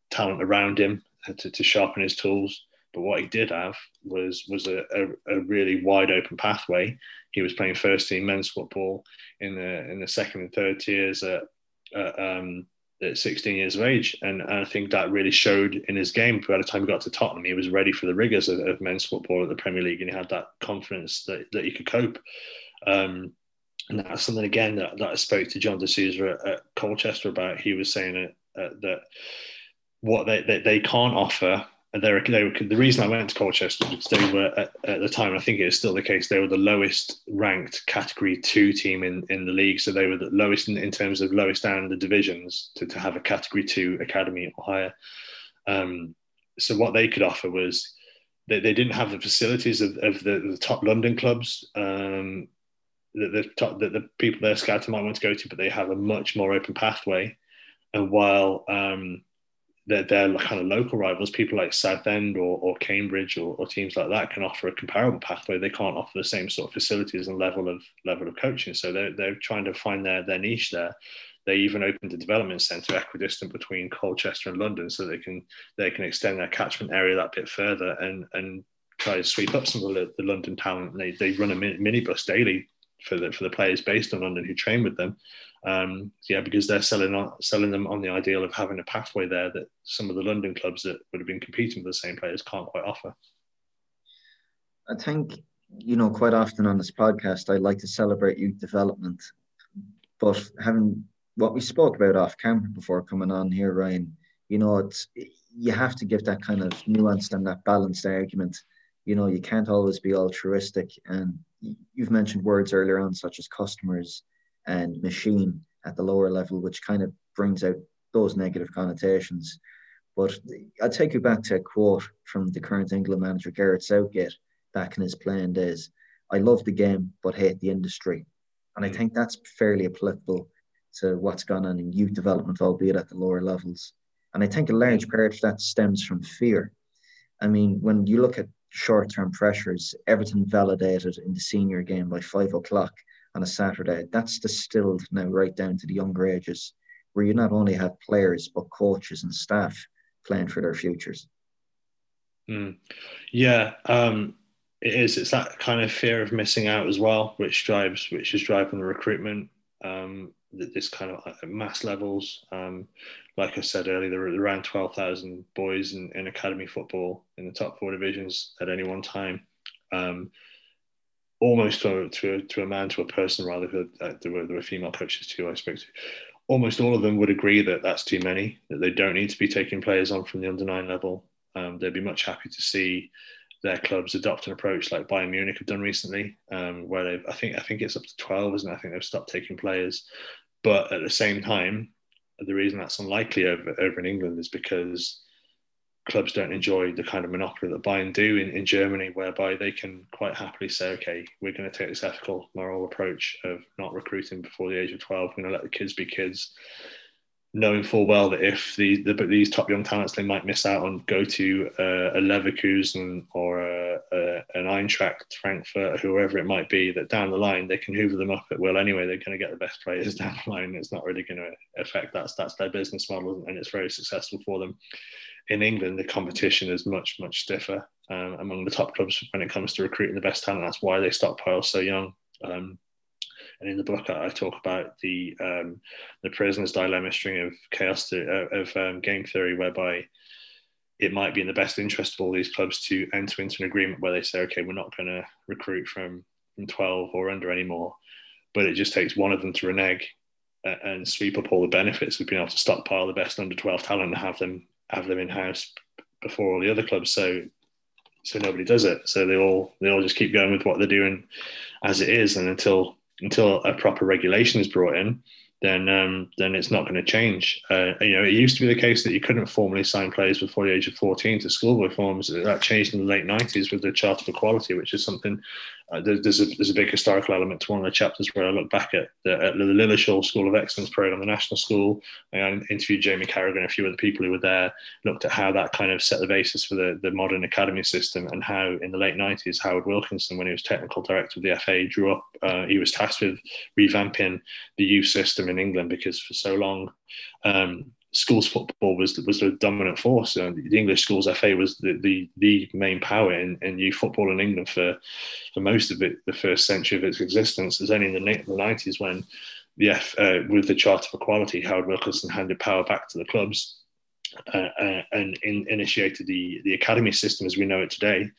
talent around him to, to sharpen his tools. But what he did have was was a, a, a, really wide open pathway. He was playing first team men's football in the in the second and third tiers at, at, um, at 16 years of age, and, and, I think that really showed in his game. By the time he got to Tottenham, he was ready for the rigors of, of men's football at the Premier League, and he had that confidence that, that he could cope. Um, and that's something again that, that I spoke to John D'Souza at, at Colchester about. He was saying that, uh, that what they, they, they can't offer they were, they were, the reason I went to Colchester was they were at, at, the time, I think it is still the case, they were the lowest ranked category two team in, in the league. So they were the lowest in, in terms of lowest down the divisions to, to have a category two academy or higher. Um, so what they could offer was they, they didn't have the facilities of, of the, the top London clubs um, that the, top, that the people there scouting might want to go to, but they have a much more open pathway. And while um, their, their kind of local rivals, people like Southend or, or Cambridge or, or, teams like that, can offer a comparable pathway. They can't offer the same sort of facilities and level of level of coaching. So they're, they're trying to find their, their niche there. They even opened a development centre equidistant between Colchester and London, so they can they can extend their catchment area that bit further and and try to sweep up some of the, the London talent. They, they run a minibus daily for the for the players based on London who train with them. Um, yeah, because they're selling on, selling them on the ideal of having a pathway there that some of the London clubs that would have been competing with the same players can't quite offer. I think you know quite often on this podcast I like to celebrate youth development, but having what we spoke about off camera before coming on here, Ryan, you know it's you have to give that kind of nuanced and that balanced argument. You know, you can't always be altruistic, and you've mentioned words earlier on such as customers and machine at the lower level, which kind of brings out those negative connotations. But I'll take you back to a quote from the current England manager, Gareth Southgate, back in his playing days. I love the game, but hate the industry. And I mm. think that's fairly applicable to what's gone on in youth development, albeit at the lower levels. And I think a large part of that stems from fear. I mean, when you look at short term pressures, everything validated in the senior game by five o'clock on a Saturday. That's distilled now right down to the younger ages, where you not only have players but coaches and staff playing for their futures. Mm. Yeah, um, it is. It's that kind of fear of missing out as well, which drives, which is driving the recruitment. Um, this kind of uh, mass levels. Um, like I said earlier, there are around twelve thousand boys in, in academy football in the top four divisions at any one time. Um, almost to a, to to a man, to a person, rather. Uh, there, were, there were female coaches too I spoke to. Almost all of them would agree that that's too many, that they don't need to be taking players on from the under nine level. Um, they'd be much happy to see their clubs adopt an approach like Bayern Munich have done recently, um, where they've, I think, I think it's up to 12, isn't it? I think they've stopped taking players. But at the same time, the reason that's unlikely over, over in England is because clubs don't enjoy the kind of monopoly that Bayern do in, in Germany, whereby they can quite happily say, okay, we're going to take this ethical, moral approach of not recruiting before the age of 12. We're going to let the kids be kids, knowing full well that if the, the these top young talents, they might miss out on go to uh, a Leverkusen or a, a, an Eintracht Frankfurt, whoever it might be, that down the line they can hoover them up at will anyway. They're going to get the best players down the line. It's not really going to affect that. That's their business model, and it's very successful for them in England, the competition is much, much stiffer um, among the top clubs when it comes to recruiting the best talent. That's why they stockpile so young. Um, and in the book, I, talk about the um, the prisoner's dilemma string of chaos to, uh, of um, game theory, whereby it might be in the best interest of all these clubs to enter into an agreement where they say, okay, we're not going to recruit from from 12 or under anymore, but it just takes one of them to renege and sweep up all the benefits of being able to stockpile the best under 12 talent and have them have them in house before all the other clubs. So so nobody does it. So they all they all just keep going with what they're doing as it is, and until until a proper regulation is brought in, then um, then it's not going to change. Uh, you know, it used to be the case that you couldn't formally sign players before the age of 14 to schoolboy forms. That changed in the late 90s with the Charter for Equality, which is something uh, there's, a, there's a big historical element to one of the chapters where I look back at the, at the Lilleshall School of Excellence on the National School. I interviewed Jamie Carragher, and a few other people who were there, looked at how that kind of set the basis for the, the modern academy system and how in the late 90s, Howard Wilkinson, when he was technical director of the FA, drew up, uh, he was tasked with revamping the youth system in England because for so long, um, schools football was was the dominant force. And the English schools FA was the, the, the main power in, in youth football in England for for most of it, the first century of its existence. It was only in the, 90s when the F, uh, with the Charter for Equality, Howard Wilkinson handed power back to the clubs uh, uh, and in, initiated the the academy system as we know it today.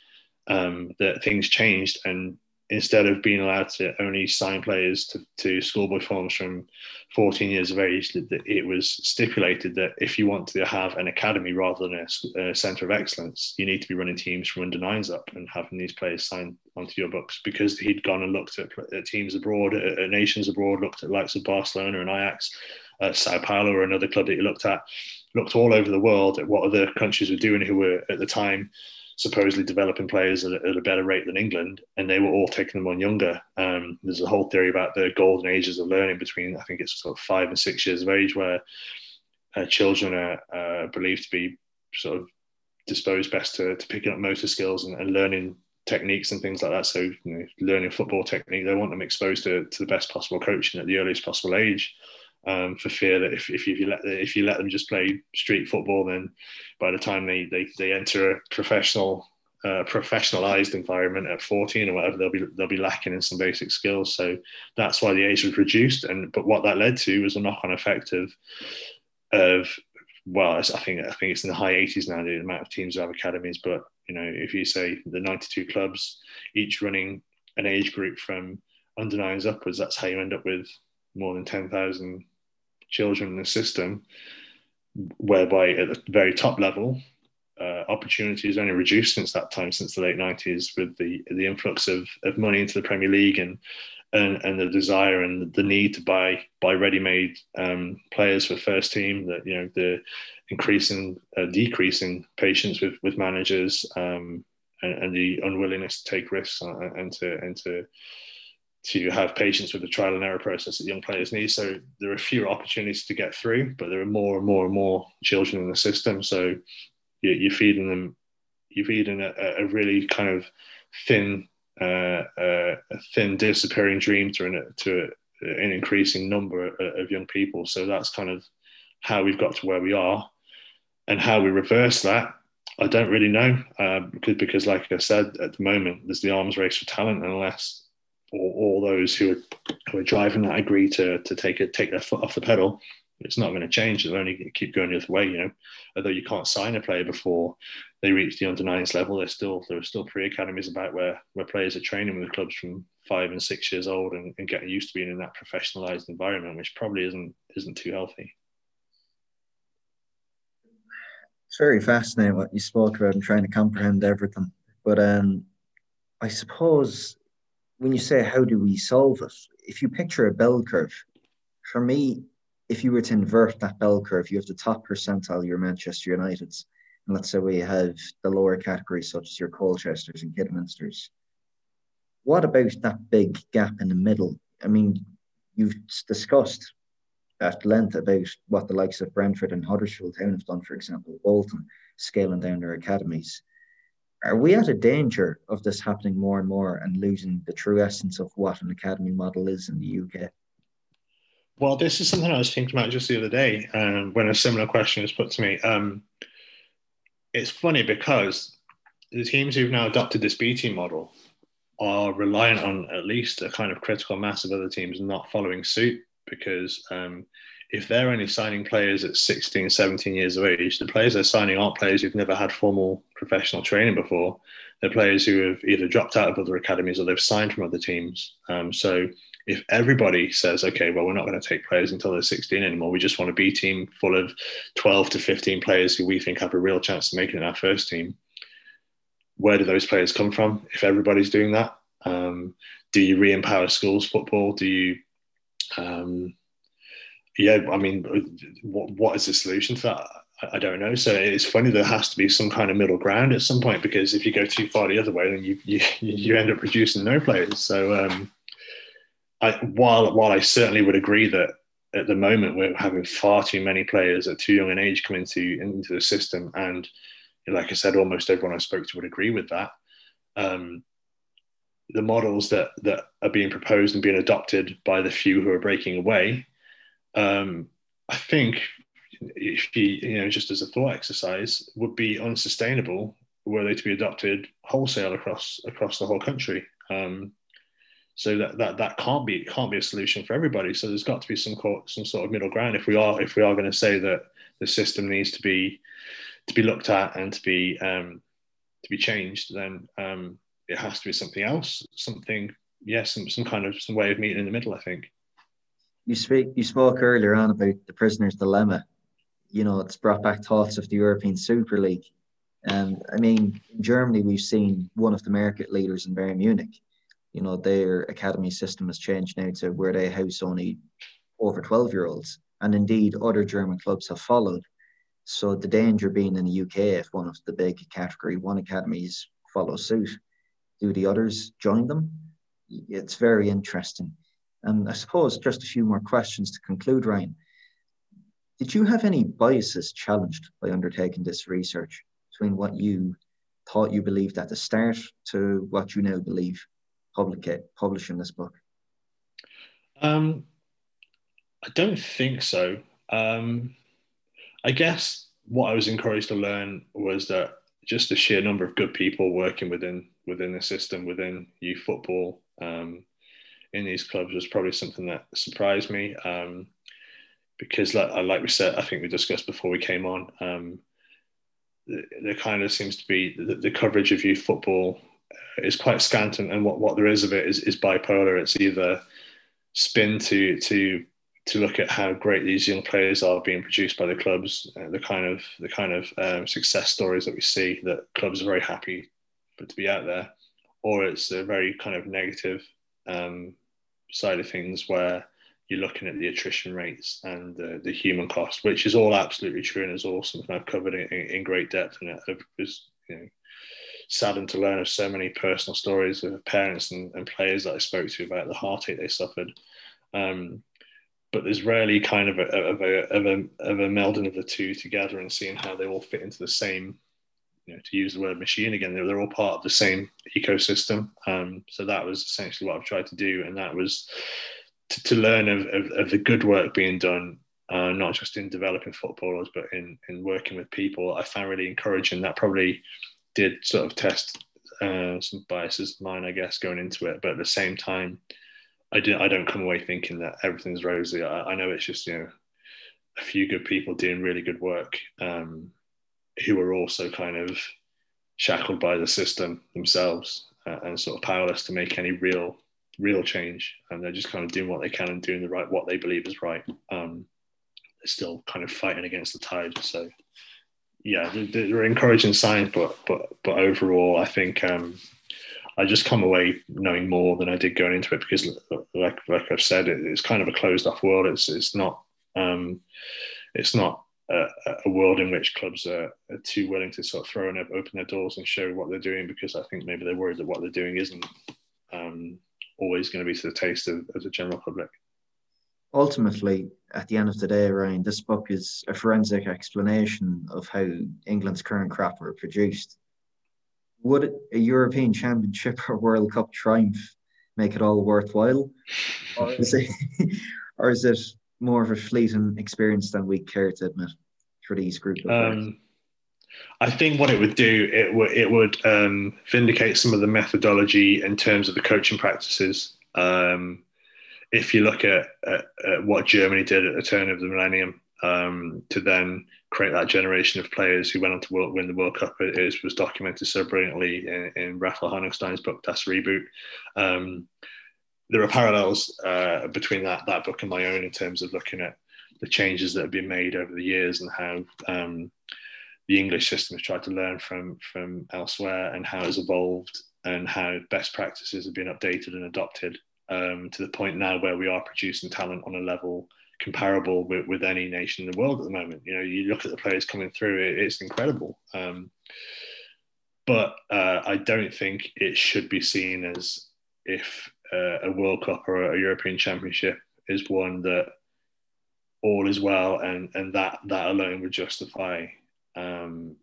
Um, that things changed and instead of being allowed to only sign players to, to schoolboy forms from 14 years of age, that it was stipulated that if you want to have an academy rather than a, a centre of excellence, you need to be running teams from under nines up and having these players signed onto your books. Because he'd gone and looked at, at teams abroad, at, at, nations abroad, looked at likes of Barcelona and Ajax, uh, Sao Paulo or another club that he looked at, looked all over the world at what other countries were doing who were at the time supposedly developing players at a, at a, better rate than England, and they were all taking them on younger. Um, there's a whole theory about the golden ages of learning between, I think it's sort of five and six years of age, where uh, children are uh, believed to be sort of disposed best to, to picking up motor skills and, and learning techniques and things like that. So, you know, learning football technique, they want them exposed to, to the best possible coaching at the earliest possible age um, for fear that if, if you let if you let them just play street football, then by the time they they, they enter a professional uh, professionalized environment at 14 or whatever, they'll be they'll be lacking in some basic skills. So that's why the age was reduced. And but what that led to was a knock-on effect of of well, I think I think it's in the high 80s now the amount of teams that have academies. But you know, if you say the 92 clubs, each running an age group from under nines upwards, that's how you end up with more than 10,000 children in the system, whereby at the very top level, uh, opportunity has only reduced since that time, since the late 90s, with the, the influx of, of money into the Premier League and, and, and the desire and the need to buy buy ready-made um, players for first team, that you know the increasing uh, decreasing patience with with managers um, and, and, the unwillingness to take risks and, and to and to to have patience with the trial and error process that young players need. So there are fewer opportunities to get through, but there are more and more and more children in the system. So you're feeding them, you're feeding a, a really kind of thin, uh, uh, a thin disappearing dream to an, to an increasing number of young people. So that's kind of how we've got to where we are, and how we reverse that. I don't really know uh, because, because, like I said, at the moment there's the arms race for talent, unless all, all those who are, who are driving that agree to, to take take their foot off the pedal, it's not going to change. They're only going to keep going the other way. You know, although you can't sign a player before they reach the under nines level, there's still there are still pre academies about where where players are training with clubs from five and six years old and, and getting used to being in that professionalized environment, which probably isn't isn't too healthy. It's very fascinating what you spoke about and trying to comprehend everything. But um, I suppose when you say how do we solve it, if you picture a bell curve, for me, if you were to invert that bell curve, you have the top percentile, your Manchester Uniteds. And let's say we have the lower categories, such as your Colchesters and Kidderminsters. What about that big gap in the middle? I mean, you've discussed at length about what the likes of Brentford and Huddersfield Town have done, for example, Bolton scaling down their academies are we at a danger of this happening more and more and losing the true essence of what an academy model is in the UK? Well, this is something I was thinking about just the other day um, when a similar question was put to me. Um, it's funny because the teams who've now adopted this B team model are reliant on at least a kind of critical mass of other teams not following suit because um, if they're only signing players at 16, 17 years of age, the players they're signing aren't players who've never had formal professional training before. They're players who have either dropped out of other academies or they've signed from other teams. Um, so if everybody says, okay, well, we're not going to take players until they're 16 anymore, we just want a B team full of 12 to 15 players who we think have a real chance of making it in our first team, where do those players come from if everybody's doing that? Um, do you re empower schools football? Do you um, yeah, I mean, what what is the solution to that? I, don't know. So it's funny there has to be some kind of middle ground at some point because if you go too far the other way, then you you, you end up producing no players. So um, I, while while I certainly would agree that at the moment we're having far too many players at too young an age come into into the system, and like I said, almost everyone I spoke to would agree with that. Um, the models that that are being proposed and being adopted by the few who are breaking away um, I think if you, you know, just as a thought exercise, would be unsustainable were they to be adopted wholesale across across the whole country. Um, so that, that that can't be can't be a solution for everybody. So there's got to be some some sort of middle ground if we are if we are going to say that the system needs to be to be looked at and to be um, to be changed. Then um, it has to be something else, something yes, some, some kind of some way of meeting in the middle. I think you speak you spoke earlier on about the prisoner's dilemma. You know, it's brought back thoughts of the European Super League. And I mean, in Germany, we've seen one of the market leaders in Bayern Munich. You know, their academy system has changed now to where they house only over 12 year olds. And indeed, other German clubs have followed. So the danger being in the UK, if one of the big category one academies follow suit, do the others join them? It's very interesting. And I suppose just a few more questions to conclude, Ryan. Did you have any biases challenged by undertaking this research between what you thought you believed at the start to what you now believe public, publishing this book? Um, I don't think so. Um, I guess what I was encouraged to learn was that just the sheer number of good people working within within the system, within youth football, um, in these clubs was probably something that surprised me um, because, like, like we said, I think we discussed before we came on, um, there kind of seems to be the, the, coverage of youth football is quite scant, and, and what, what there is of it is, is bipolar. It's either spin to to to look at how great these young players are being produced by the clubs, uh, the kind of the kind of um, success stories that we see that clubs are very happy to be out there, or it's a very kind of negative um, side of things where you're looking at the attrition rates and the, the human cost, which is all absolutely true and is awesome. something I've covered in, in great depth. And it was you know, saddened to learn of so many personal stories of parents and, and players that I spoke to about the heartache they suffered. Um, but there's rarely kind of a, of a, of a, of a melding of the two together and seeing how they all fit into the same you know, to use the word machine again, they're, they're all part of the same ecosystem. Um, so that was essentially what I've tried to do, and that was to, to learn of, of, of, the good work being done, uh, not just in developing footballers, but in in working with people. I found really encouraging. That probably did sort of test uh, some biases of mine, I guess, going into it. But at the same time, I didn't. I don't come away thinking that everything's rosy. I, I know it's just you know a few good people doing really good work. Um, who are also kind of shackled by the system themselves uh, and sort of powerless to make any real real change. And they're just kind of doing what they can and doing the right what they believe is right. Um, they're still kind of fighting against the tide. So yeah they're, encouraging signs but but but overall i think um, i just come away knowing more than i did going into it because like like i've said it, it's kind of a closed off world. It's it's not um, it's not a, world in which clubs are, are, too willing to sort of throw and open their doors and show what they're doing because I think maybe they're worried that what they're doing isn't um, always going to be to the taste of, of the general public. Ultimately, at the end of the day, Ryan, this book is a forensic explanation of how England's current crop were produced. Would a European Championship or World Cup triumph make it all worthwhile? or is it, or is it more of a fleeting experience than we care to admit for these group of um, I think what it would do it would it would um, vindicate some of the methodology in terms of the coaching practices. Um, if you look at, at, at, what Germany did at the turn of the millennium um, to then create that generation of players who went on to world, win the World Cup, it is, was documented so brilliantly in, in Raphael Honigstein's book, Das Reboot. There are parallels uh, between that, that book and my own in terms of looking at the changes that have been made over the years and how um, the English system has tried to learn from, from elsewhere and how it's evolved and how best practices have been updated and adopted um, to the point now where we are producing talent on a level comparable with, with any nation in the world at the moment. You know, you look at the players coming through, it, it's incredible. Um, but uh, I don't think it should be seen as if uh, a World Cup or a European Championship is one that all is well and, and that, that alone would justify um,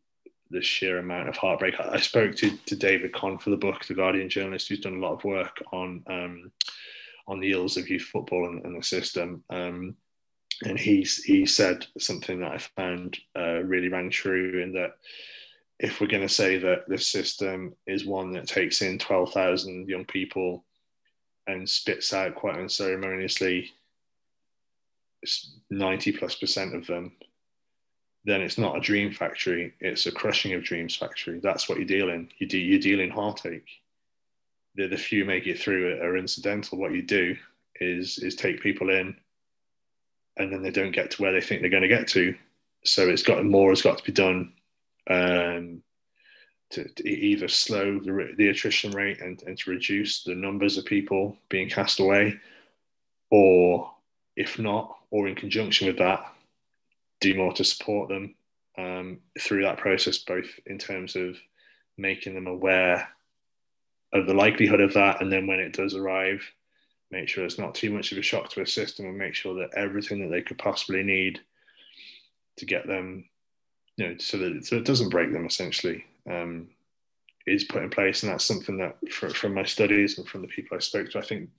the sheer amount of heartbreak. I, I spoke to, to David Conn for the book, the Guardian journalist, who's done a lot of work on um, on the ills of youth football and, and the system. Um, and he he said something that I found uh, really rang true in that if we're going to say that this system is one that takes in 12,000 young people and spits out quite unceremoniously 90 plus percent of them, then it's not a dream factory, it's a crushing of dreams factory. That's what you're dealing. You do, you're dealing heartache. The, the few make it through are incidental. What you do is, is take people in and then they don't get to where they think they're going to get to. So it's got more has got to be done um, to, to, either slow the, the attrition rate and, and to reduce the numbers of people being cast away, or if not, or in conjunction with that, do more to support them um, through that process, both in terms of making them aware of the likelihood of that, and then when it does arrive, make sure it's not too much of a shock to a system and make sure that everything that they could possibly need to get them, you know, so that, so it doesn't break them essentially, um, is put in place. And that's something that from, from my studies and from the people I spoke to, I think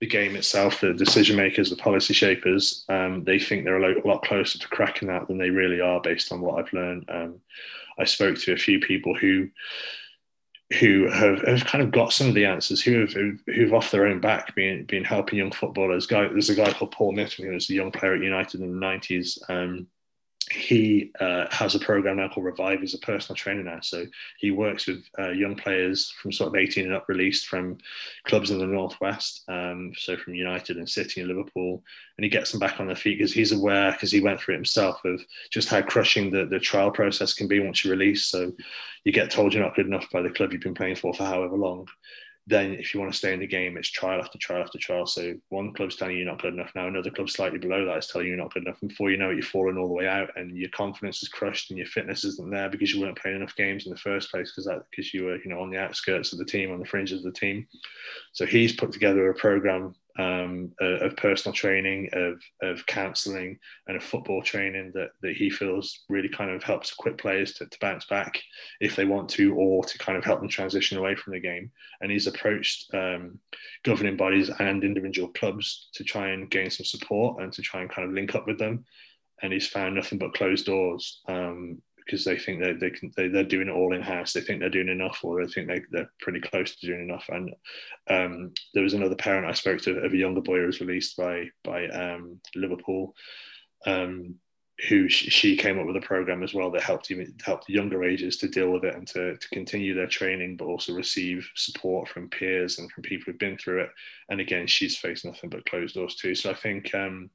the game itself, the decision makers, the policy shapers, um, they think they're a lot closer to cracking that than they really are based on what I've learned. Um, I spoke to a few people who who have, have kind of got some of the answers, who have who've off their own back been been helping young footballers. Guy, there's a guy called Paul Nitton who was a young player at United in the nineties. Um, he uh, has a program now called Revive. He's a personal trainer now, so he works with uh, young players from sort of 18 and up, released from clubs in the northwest, um, so from United and City and Liverpool, and he gets them back on their feet because he's aware, because he went through it himself, of just how crushing the, the trial process can be once you release. So you get told you're not good enough by the club you've been playing for for however long, then if you want to stay in the game, it's trial after trial after trial. So one club's telling you you're not good enough now, another club slightly below that is telling you you're not good enough. And before you know it, you're falling all the way out, and your confidence is crushed, and your fitness isn't there because you weren't playing enough games in the first place because that because you were you know on the outskirts of the team, on the fringes of the team. So he's put together a program um, of personal training, of, of counselling, and of football training that, that he feels really kind of helps equip players to, to bounce back if they want to, or to kind of help them transition away from the game. And he's approached um, governing bodies and individual clubs to try and gain some support and to try and kind of link up with them. And he's found nothing but closed doors. Um, because they think they, they can they, they're doing it all in house. They think they're doing enough, or they think they, they're pretty close to doing enough. And um, there was another parent I spoke to of a younger boy who was released by by um, Liverpool, um, who she, she, came up with a program as well that helped even helped younger ages to deal with it and to, to continue their training, but also receive support from peers and from people who've been through it. And again, she's faced nothing but closed doors too. So I think um,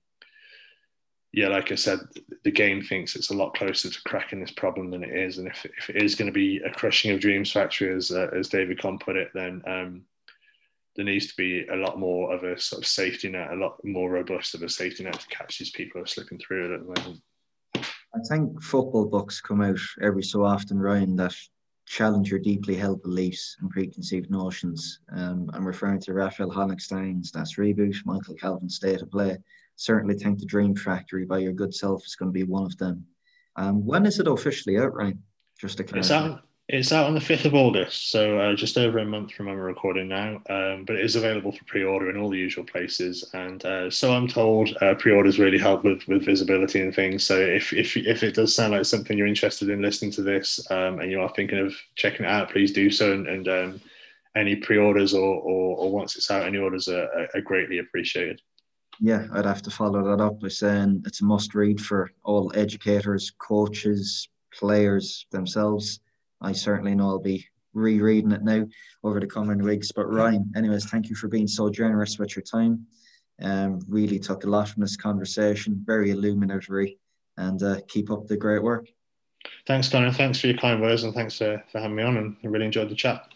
yeah, like I said, the game thinks it's a lot closer to cracking this problem than it is. And if, if it is going to be a crushing of dreams factory, as, uh, as David Conn put it, then um, there needs to be a lot more of a sort of safety net, a lot more robust of a safety net to catch these people who are slipping through at the moment. I think football books come out every so often, Ryan, that challenge your deeply held beliefs and preconceived notions. Um, I'm referring to Raphael Honigstein's Das Reboot, Michael Calvin's State of Play certainly think the Dream Factory by your good self is going to be one of them. Um, when is it officially out, Ryan? Just to it's out. It's out on the fifth of August, so uh, just over a month from when we're recording now. Um, but it is available for pre-order in all the usual places, and uh, so I'm told uh, pre-orders really help with, with visibility and things. So if, if if it does sound like something you're interested in listening to this, um, and you are thinking of checking it out, please do so. And, and um, any pre-orders or, or, or once it's out, any orders are, are greatly appreciated. Yeah, I'd have to follow that up by saying it's a must read for all educators, coaches, players themselves. I certainly know I'll be rereading it now over the coming weeks. But Ryan, anyways, thank you for being so generous with your time. Um, really took a lot from this conversation, very illuminatory, and uh, keep up the great work. Thanks, Connor. Thanks for your kind words and thanks uh, for having me on. And I really enjoyed the chat.